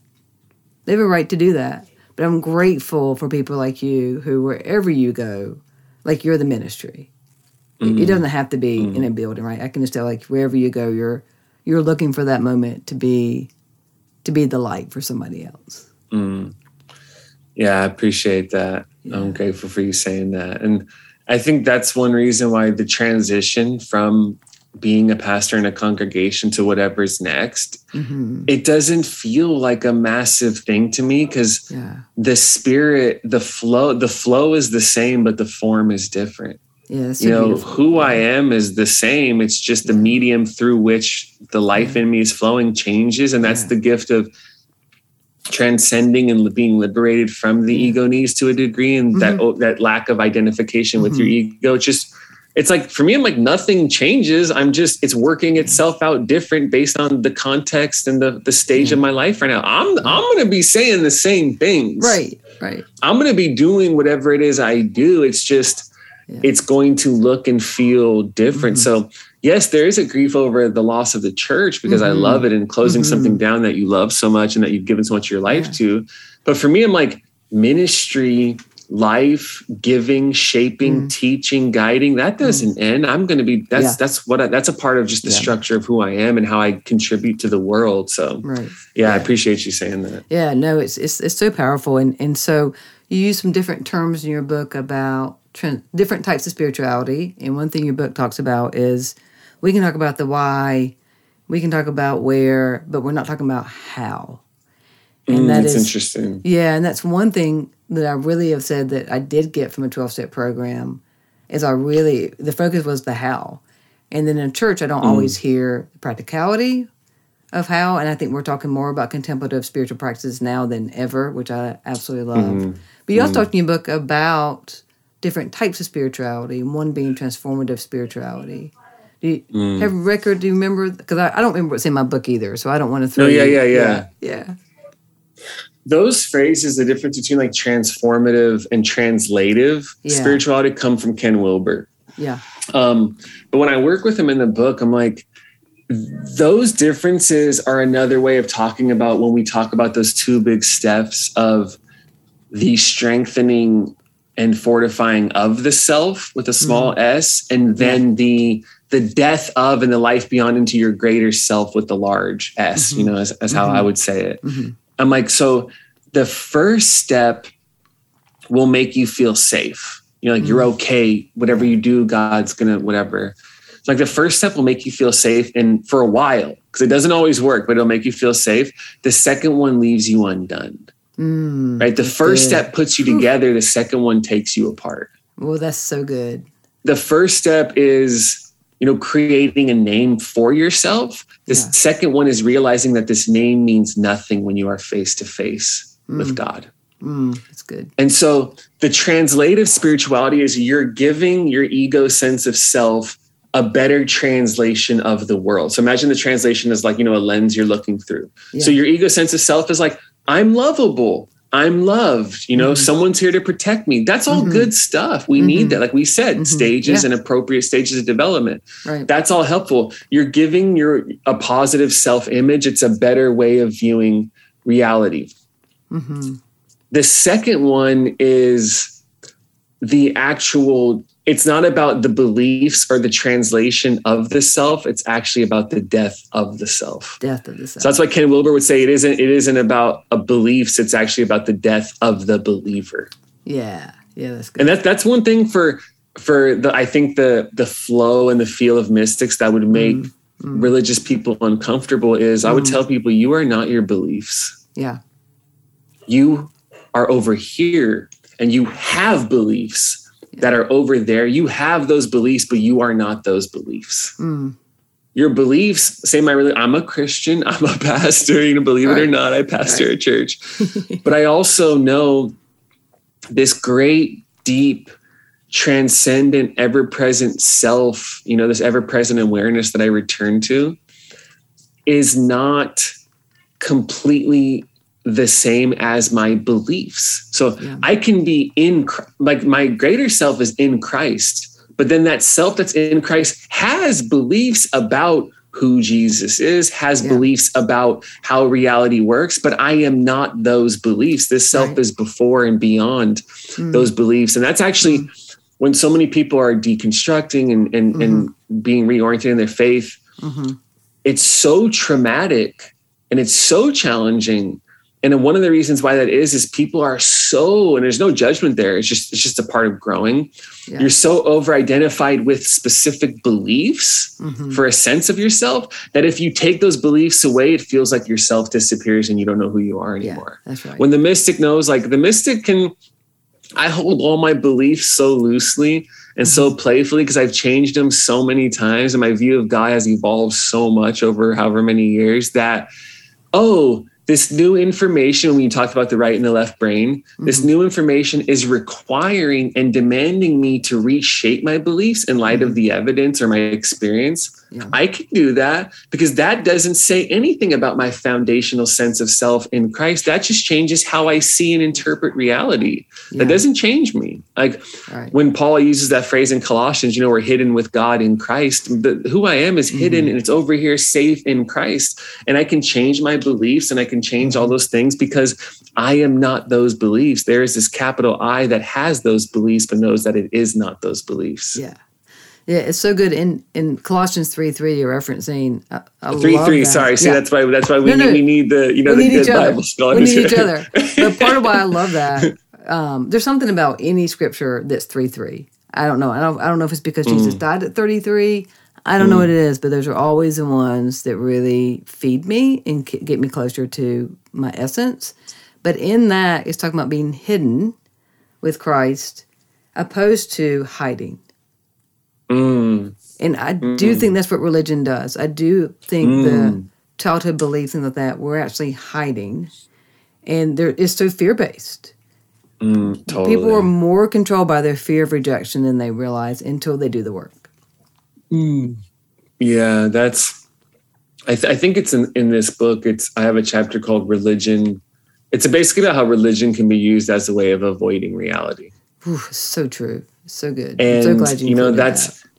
They have a right to do that. But I'm grateful for people like you who, wherever you go, like you're the ministry. Mm-hmm. It doesn't have to be mm-hmm. in a building, right? I can just tell, like wherever you go, you're you're looking for that moment to be to be the light for somebody else. Mm. Yeah, I appreciate that. Yeah. I'm grateful for you saying that. And I think that's one reason why the transition from being a pastor in a congregation to whatever's next, mm-hmm. it doesn't feel like a massive thing to me because yeah. the spirit, the flow, the flow is the same, but the form is different. Yeah, you know, who I am is the same. It's just the medium through which the life in me is flowing changes. And that's yeah. the gift of transcending and being liberated from the ego needs to a degree and mm-hmm. that that lack of identification with mm-hmm. your ego just it's like for me i'm like nothing changes. I'm just it's working itself out different based on the context and the the stage of my life right now. I'm i'm going to be saying the same things. Right right. I'm going to be doing whatever it is i do. It's just yeah. it's going to look and feel different mm-hmm. so yes there is a grief over the loss of the church because mm-hmm. i love it and closing mm-hmm. something down that you love so much and that you've given so much of your life yeah. to but for me i'm like ministry life giving shaping mm. teaching guiding that doesn't mm. end i'm going to be that's yeah. that's what I, that's a part of just the structure of who i am and how i contribute to the world so right yeah, yeah, i appreciate you saying that yeah no it's it's, it's so powerful and and so you use some different terms in your book about different types of spirituality and one thing your book talks about is we can talk about the why we can talk about where but we're not talking about how and mm, that that's is, interesting yeah and that's one thing that I really have said that I did get from a 12 step program is I really, the focus was the how. And then in church, I don't mm. always hear the practicality of how. And I think we're talking more about contemplative spiritual practices now than ever, which I absolutely love. Mm. But you also mm. talked in your book about different types of spirituality, one being transformative spirituality. Do you mm. have a record? Do you remember? Because I, I, don't remember what's in my book either, so I don't want to throw. No, yeah, yeah, yeah, yeah, yeah those phrases, the difference between like transformative and translative yeah. spirituality come from Ken Wilber. Yeah. Um, but when I work with him in the book, I'm like, those differences are another way of talking about when we talk about those two big steps of the strengthening and fortifying of the self with a small mm. s and then the the death of and the life beyond into your greater self with the large s mm-hmm. you know as, as mm-hmm. how i would say it mm-hmm. I'm like, so the first step will make you feel safe. You know, like mm-hmm. you're okay. Whatever you do, God's gonna whatever. It's like the first step will make you feel safe, and for a while, because it doesn't always work, but it'll make you feel safe. The second one leaves you undone. Mm, right. The first good. step puts you together. The second one takes you apart. Well, that's so good. The first step is you know, creating a name for yourself. The yeah. second one is realizing that this name means nothing when you are face to face with God. Mm, that's good. And so the translative spirituality is you're giving your ego sense of self a better translation of the world. So imagine the translation is like, you know, a lens you're looking through. Yeah. So your ego sense of self is like, I'm lovable. I'm loved. You know, mm-hmm. someone's here to protect me. That's all mm-hmm. good stuff. We mm-hmm. need that. Like we said, mm-hmm. stages yeah. and appropriate stages of development. Right. That's all helpful. You're giving your a positive self-image. It's a better way of viewing reality. Mm-hmm. The second one is the actual it's not about the beliefs or the translation of the self. It's actually about the death of the self. Death of the self. So that's why ken wilber would say it isn't it isn't about a beliefs. It's actually about the death of the believer. Yeah. Yeah that's good. And that's that's one thing for for the i think the the flow and the feel of mystics that would make mm, mm. religious people uncomfortable is mm. i would mm. tell people you are not your beliefs. Yeah. You are over here and you have beliefs that are over there. You have those beliefs, but you are not those beliefs. Mm. Your beliefs, say my religion, I'm a Christian, I'm a pastor, you know, believe right. it or not, I pastor right. a church. but I also know this great, deep, transcendent, ever present self, you know, this ever present awareness that I return to is not completely the same as my beliefs. So yeah. I can be in, like my greater self is in Christ, but then that self that's in Christ has beliefs about who Jesus is, has yeah. beliefs about how reality works, but I am not those beliefs. This self right. is before and beyond mm. those beliefs. And that's actually mm. when so many people are deconstructing and, and, mm-hmm. and being reoriented in their faith, mm-hmm. it's so traumatic and it's so challenging and one of the reasons why that is is people are so and there's no judgment there it's just it's just a part of growing yeah. you're so over identified with specific beliefs mm-hmm. for a sense of yourself that if you take those beliefs away it feels like yourself disappears and you don't know who you are anymore yeah, that's right when the mystic knows like the mystic can i hold all my beliefs so loosely and so mm-hmm. playfully because I've changed them so many times and my view of God has evolved so much over however many years that, oh, this new information, when you talked about the right and the left brain, mm-hmm. this new information is requiring and demanding me to reshape my beliefs in light mm-hmm. of the evidence or my experience. Yeah. I can do that because that doesn't say anything about my foundational sense of self in Christ. That just changes how I see and interpret reality. Yeah. That doesn't change me. Like right. when Paul uses that phrase in Colossians, you know, we're hidden with God in Christ. The, who I am is hidden mm-hmm. and it's over here safe in Christ. And I can change my beliefs and I can change all mm-hmm. those things because I am not those beliefs. There is this capital I that has those beliefs, but knows that it is not those beliefs. Yeah. Yeah, it's so good in in Colossians three three. You're referencing I, I three three. That. Sorry, see that's why that's why we no, no, need, we need the you know we the need Bible scholars. We need each other. But part of why I love that, um, there's something about any scripture that's three three. I don't know. I don't. I don't know if it's because mm. Jesus died at 33. I don't mm. know what it is, but those are always the ones that really feed me and get me closer to my essence. But in that, it's talking about being hidden with Christ, opposed to hiding. Mm. And I mm. do think that's what religion does. I do think mm. the childhood beliefs and that we're actually hiding, and there is so fear based. Mm, totally. People are more controlled by their fear of rejection than they realize until they do the work. Mm. Yeah, that's. I, th- I think it's in, in this book. It's I have a chapter called religion. It's basically about how religion can be used as a way of avoiding reality. Ooh, so true. So good. And, I'm so glad you, you know, that's, that.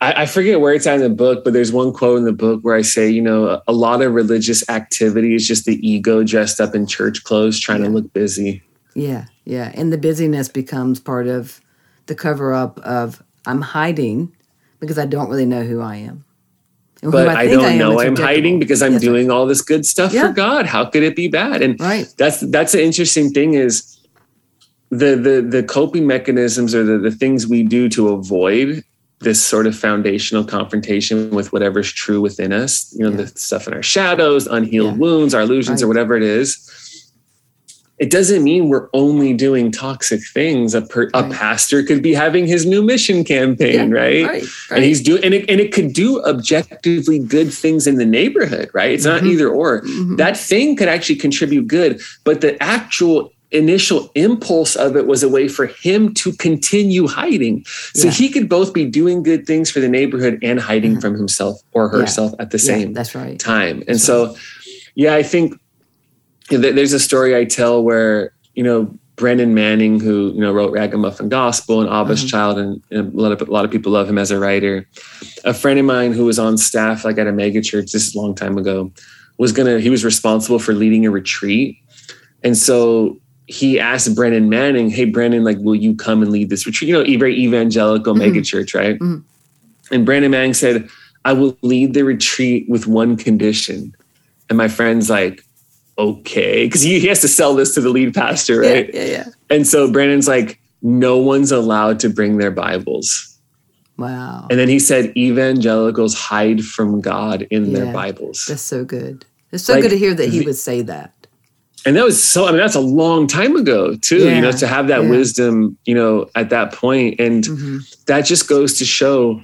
I, I, forget where it's at in the book, but there's one quote in the book where I say, you know, a, lot of religious activity is just the ego dressed up in church clothes trying yeah. to look busy. Yeah. Yeah. And the busyness becomes part of the cover up of I'm hiding because I don't really know who I am. but I, I, don't I know I'm hiding because I'm yes, doing all this good stuff yeah. for God. How could it be bad? And right. that's that's the interesting thing is the the the coping mechanisms or the, the things we do to avoid this sort of foundational confrontation with whatever's true within us, you know, yeah. the stuff in our shadows, unhealed yeah. wounds, our illusions, right. or whatever it is. It doesn't mean we're only doing toxic things. A, per, right. a pastor could be having his new mission campaign, yeah. right? right? And he's doing, and it, and it could do objectively good things in the neighborhood, right? It's mm-hmm. not either or. Mm-hmm. That thing could actually contribute good, but the actual initial impulse of it was a way for him to continue hiding. So yeah. he could both be doing good things for the neighborhood and hiding mm-hmm. from himself or herself yeah. at the same yeah, that's right. time. And that's so, right. yeah, I think there's a story I tell where, you know, Brennan Manning, who you know wrote Ragamuffin Gospel and Abba's mm-hmm. Child, and, and, a lot of a lot of people love him as a writer. A friend of mine who was on staff, like at a megachurch, this is a long time ago, was gonna he was responsible for leading a retreat, and so he asked Brennan Manning, "Hey, Brennan, like, will you come and lead this retreat? You know, very evangelical mm-hmm. megachurch, right?" Mm-hmm. And Brennan Manning said, "I will lead the retreat with one condition." And my friend's like, "Okay," because he, he has to sell this to the lead pastor, right? Yeah, yeah, yeah. And so Brennan's like, "No one's allowed to bring their Bibles." Wow. And then he said, "Evangelicals hide from God in yeah, their Bibles." That's so good. It's so like, good to hear that he would say that and that was so i mean that's a long time ago too yeah, you know to have that yeah. wisdom you know at that point and mm-hmm. that just goes to show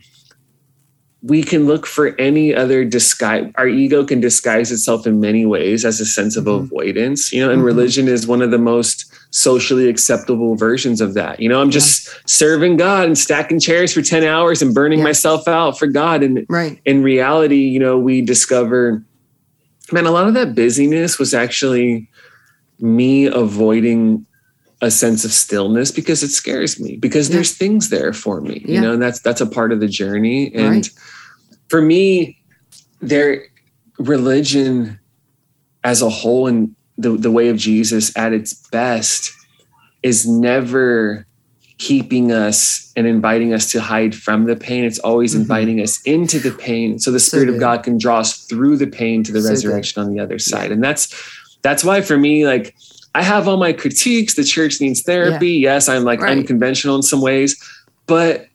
we can look for any other disguise our ego can disguise itself in many ways as a sense of mm-hmm. avoidance you know and mm-hmm. religion is one of the most socially acceptable versions of that you know i'm just yeah. serving god and stacking chairs for 10 hours and burning myself out for god and right. in reality you know we discover man a lot of that busyness was actually me avoiding a sense of stillness because it scares me because yeah. there's things there for me yeah. you know and that's that's a part of the journey and right. for me there religion as a whole and the, the way of jesus at its best is never keeping us and inviting us to hide from the pain it's always mm-hmm. inviting us into the pain so the spirit so of god can draw us through the pain to the so resurrection good. on the other side yeah. and that's that's why for me, like I have all my critiques. The church needs therapy. Yeah. Yes, I'm like right. unconventional in some ways, but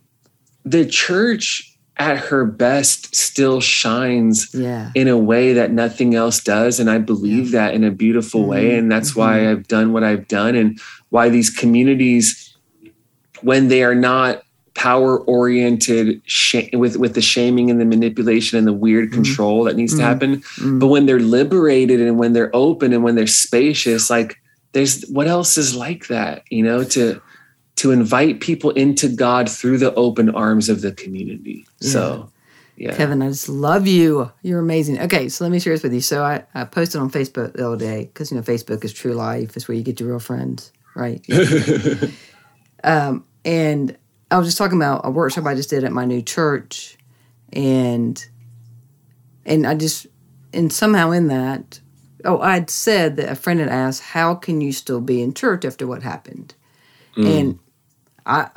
the church at her best still shines yeah. in a way that nothing else does. And I believe yeah. that in a beautiful mm-hmm. way. And that's mm-hmm. why I've done what I've done and why these communities, when they are not power oriented sh- with with the shaming and the manipulation and the weird mm-hmm. control that needs mm-hmm. to happen mm-hmm. but when they're liberated and when they're open and when they're spacious like there's what else is like that you know to to invite people into god through the open arms of the community yeah. so yeah. Kevin, I just love you. You're amazing. Okay, so let me share this with you. So I, I posted on Facebook the other day because you know Facebook is true life. It's where you get your real friends, right? um, and I was just talking about a workshop I just did at my new church, and and I just and somehow in that, oh, I'd said that a friend had asked, "How can you still be in church after what happened?" Mm. And I,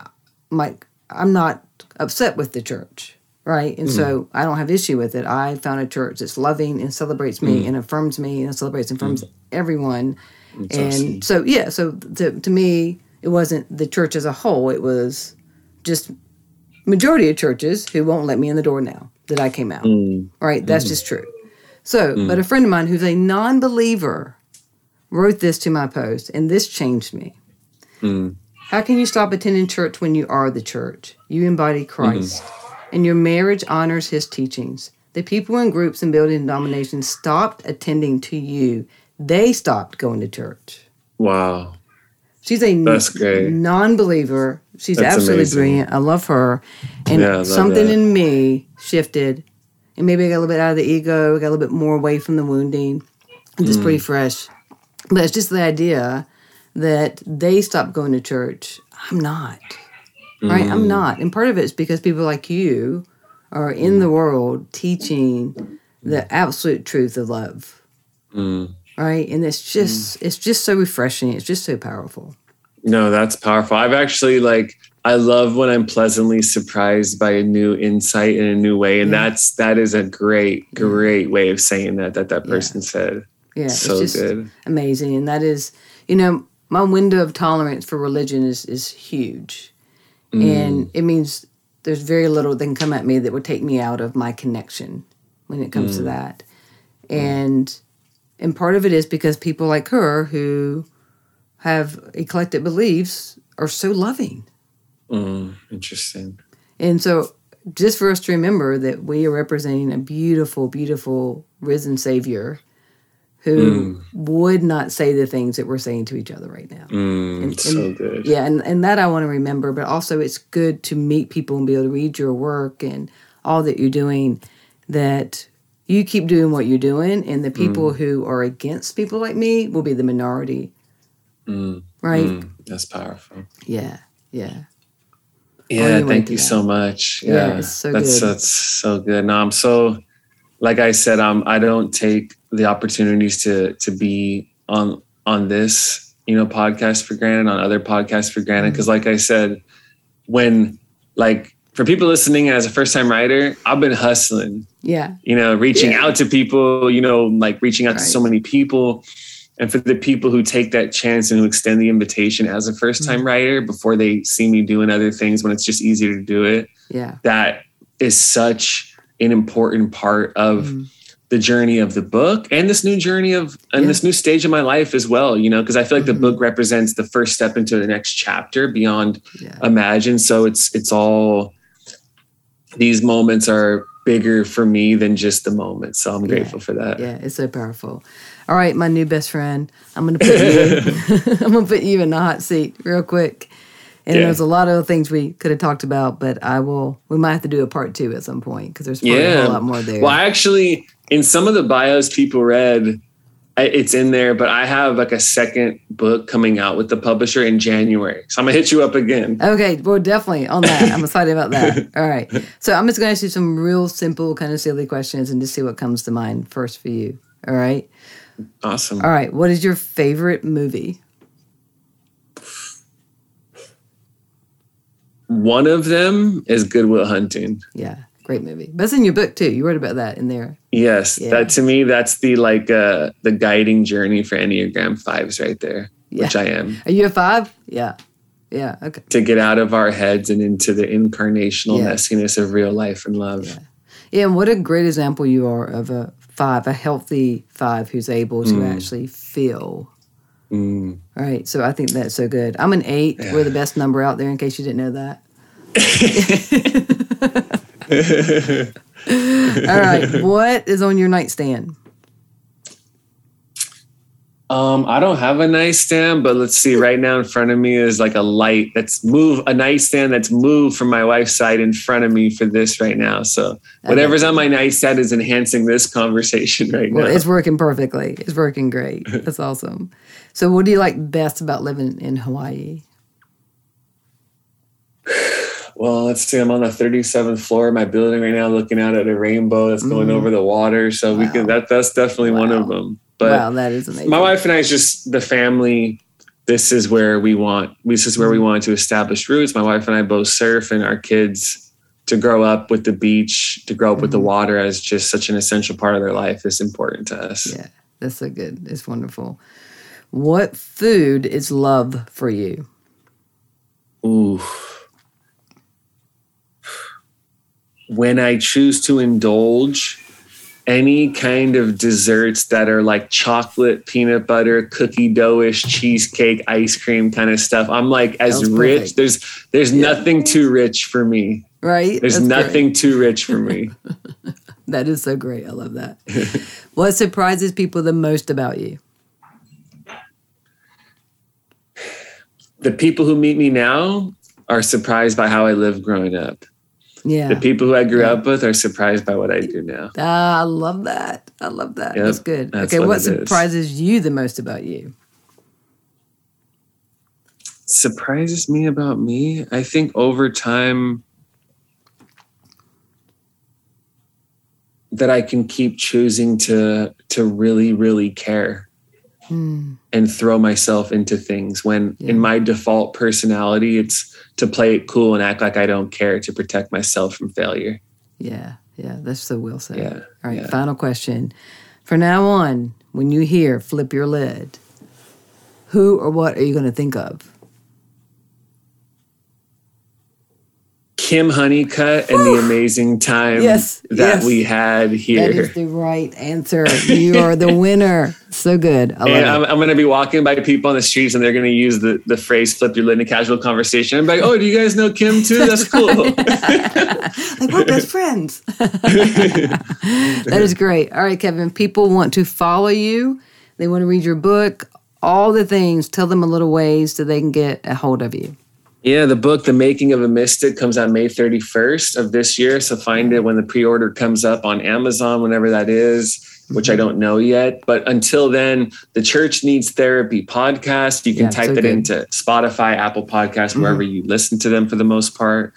like, I'm not upset with the church, right? And mm. so I don't have issue with it. I found a church that's loving and celebrates me mm. and affirms me and celebrates and affirms mm. everyone. That's and awesome. so yeah, so to to me, it wasn't the church as a whole. It was just majority of churches who won't let me in the door now that I came out. Mm. Right? That's mm. just true. So, mm. but a friend of mine who's a non believer wrote this to my post, and this changed me. Mm. How can you stop attending church when you are the church? You embody Christ, mm-hmm. and your marriage honors his teachings. The people in groups and building denominations stopped attending to you, they stopped going to church. Wow. She's a non-believer. She's That's absolutely amazing. brilliant. I love her. And yeah, love something that. in me shifted. And maybe I got a little bit out of the ego, got a little bit more away from the wounding. just mm. pretty fresh. But it's just the idea that they stopped going to church. I'm not. Mm. Right? I'm mm. not. And part of it is because people like you are in the world teaching the absolute truth of love. Mm right? And it's just mm. it's just so refreshing. It's just so powerful. No, that's powerful. I've actually like I love when I'm pleasantly surprised by a new insight in a new way, and yeah. that's that is a great great way of saying that that that person yeah. said. Yeah, so good, amazing, and that is you know my window of tolerance for religion is is huge, mm. and it means there's very little that can come at me that would take me out of my connection when it comes mm. to that, and and part of it is because people like her who have eclectic beliefs are so loving. Mm, interesting. And so, just for us to remember that we are representing a beautiful, beautiful risen Savior who mm. would not say the things that we're saying to each other right now. Mm, and, so and, good. Yeah, and, and that I want to remember, but also it's good to meet people and be able to read your work and all that you're doing that you keep doing what you're doing, and the people mm. who are against people like me will be the minority. Mm. Right? Mm. That's powerful. Yeah. Yeah. Yeah, thank you that. so much. Yeah, yeah so that's good. that's so good. No, I'm so like I said, um, I don't take the opportunities to to be on on this, you know, podcast for granted, on other podcasts for granted. Because, mm. like I said, when like for people listening as a first time writer, I've been hustling. Yeah. You know, reaching yeah. out to people, you know, like reaching out right. to so many people. And for the people who take that chance and who extend the invitation as a first time mm-hmm. writer before they see me doing other things when it's just easier to do it. Yeah. That is such an important part of mm-hmm. the journey of the book and this new journey of and yeah. this new stage of my life as well, you know, because I feel like mm-hmm. the book represents the first step into the next chapter beyond yeah. imagine. So it's it's all these moments are bigger for me than just the moment. So I'm yeah. grateful for that. Yeah, it's so powerful. All right, my new best friend. I'm gonna put you I'm gonna put you in the hot seat real quick. And yeah. there's a lot of things we could have talked about, but I will. We might have to do a part two at some point because there's yeah. a lot more there. Well, actually, in some of the bios people read, it's in there, but I have like a second book coming out with the publisher in January. So I'm gonna hit you up again. Okay, well, definitely on that. I'm excited about that. All right. So I'm just gonna ask you some real simple, kind of silly questions and just see what comes to mind first for you. All right. Awesome. All right. What is your favorite movie? One of them is Good Will Hunting. Yeah. Great movie. That's in your book too. You wrote about that in there. Yes, yeah. that to me, that's the like uh the guiding journey for Enneagram fives right there, yeah. which I am. Are you a five? Yeah. Yeah. Okay. To get out of our heads and into the incarnational yeah. messiness of real life and love. Yeah. yeah. And what a great example you are of a five, a healthy five who's able to mm. actually feel. Mm. Right. So I think that's so good. I'm an eight. We're the best number out there in case you didn't know that. All right. What is on your nightstand? Um, I don't have a nightstand, but let's see. Right now in front of me is like a light that's move a nightstand that's moved from my wife's side in front of me for this right now. So whatever's on my nightstand is enhancing this conversation right Well, now. it's working perfectly. It's working great. That's awesome. So, what do you like best about living in Hawaii? Well, let's see. I'm on the 37th floor of my building right now, looking out at a rainbow that's going mm. over the water. So we can. That that's definitely one of them. But wow, that is amazing. my wife and I is just the family. This is where we want. This is where we mm. want to establish roots. My wife and I both surf, and our kids to grow up with the beach, to grow up with the mm-hmm. water as just such an essential part of their life is important to us. Yeah, that's so good. It's wonderful. What food is love for you? Ooh. When I choose to indulge any kind of desserts that are like chocolate, peanut butter, cookie dough-ish, cheesecake, ice cream kind of stuff, I'm like as rich. perfect. There's there's nothing too rich for me. Right? There's That's great. nothing too rich for me. That is so great. I love that. what surprises people the most about you? the people who meet me now are surprised by how I lived growing up. Yeah. The people who I grew up with are surprised by what I do now. Ah, I love that. I love that. Yep, that's good. that's okay, what what it is. surprises you the most about you? surprises me about me i think over time that i can keep choosing to to really really care and throw myself into things when in my default personality it's to play it cool and act like i don't care to protect myself from failure Yeah, yeah, that's so well said. Yeah, All right, yeah. final question. From now on, when you hear flip your lid, who or what are you going to think of? Kim honeycutt and the amazing time Yes, that yes. we had here. That is the right answer. You are the winner. So good. I love and I'm, I'm going to be walking by people on the streets and they're going to use the, the phrase flip your lid in a casual conversation. I'm like, oh, do you guys know Kim too? That's cool. like we're best friends. that is great. All right, Kevin. People want to follow you. They want to read your book. All the things. Tell them a little ways so they can get a hold of you. Yeah, the book, The Making of a Mystic, comes out May 31st of this year. So find it when the pre order comes up on Amazon, whenever that is, which I mm-hmm. don't know yet. But until then, the Church Needs Therapy podcast, you can Yeah, type so that good. into Spotify, Apple Podcasts, mm-hmm. wherever you listen to them for the most part.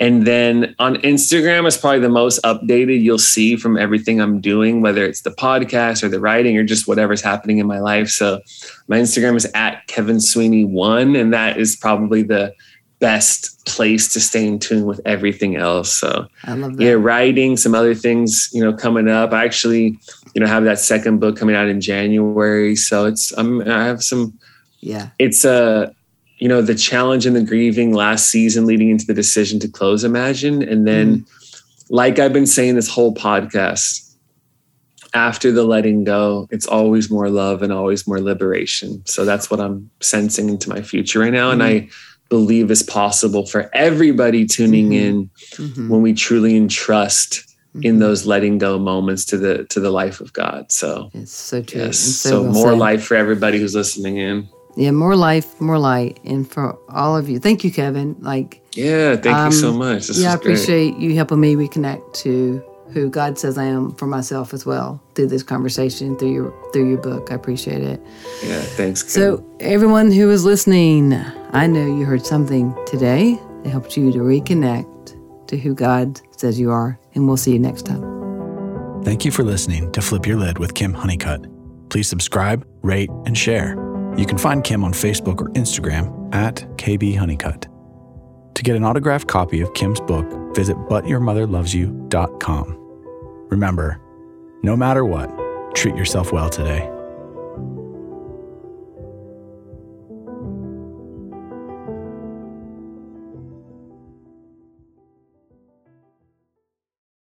And then on Instagram is probably the most updated you'll see from everything I'm doing, whether it's the podcast or the writing or just whatever's happening in my life. So my Instagram is at Kevin Sweeney one, and that is probably the best place to stay in tune with everything else. So I love that. yeah, writing, some other things, you know, coming up. I actually, you know, have that second book coming out in January. So it's I'm I have some Yeah. it's a you know the challenge and the grieving last season leading into the decision to close imagine and then mm-hmm. like i've been saying this whole podcast after the letting go it's always more love and always more liberation so that's what i'm sensing into my future right now and i mm-hmm. Believe is possible for everybody tuning in Mhm. when we truly entrust in Mhm. those letting go moments to the to the life of god so It's so true. yes and so, well more said. life for everybody who's listening in Yeah, more life, more light. And for all of you, thank you, Kevin. Like, Yeah, thank you so Um, much. This yeah, I was great. appreciate you helping me reconnect to who God says I am for myself as well through this conversation, through your through your book. I appreciate it. Yeah, thanks. Kim. So, everyone who is listening, I know you heard something today that helped you to reconnect to who God says you are. And we'll see you next time. Thank you for listening to Flip Your Lid with Kim Honeycutt. Please subscribe, rate, and share. You can find Kim on Facebook or Instagram at KB Honeycutt. To get an autographed copy of Kim's book, visit butyourmotherlovesyou.com. Remember, no matter what, treat yourself well today.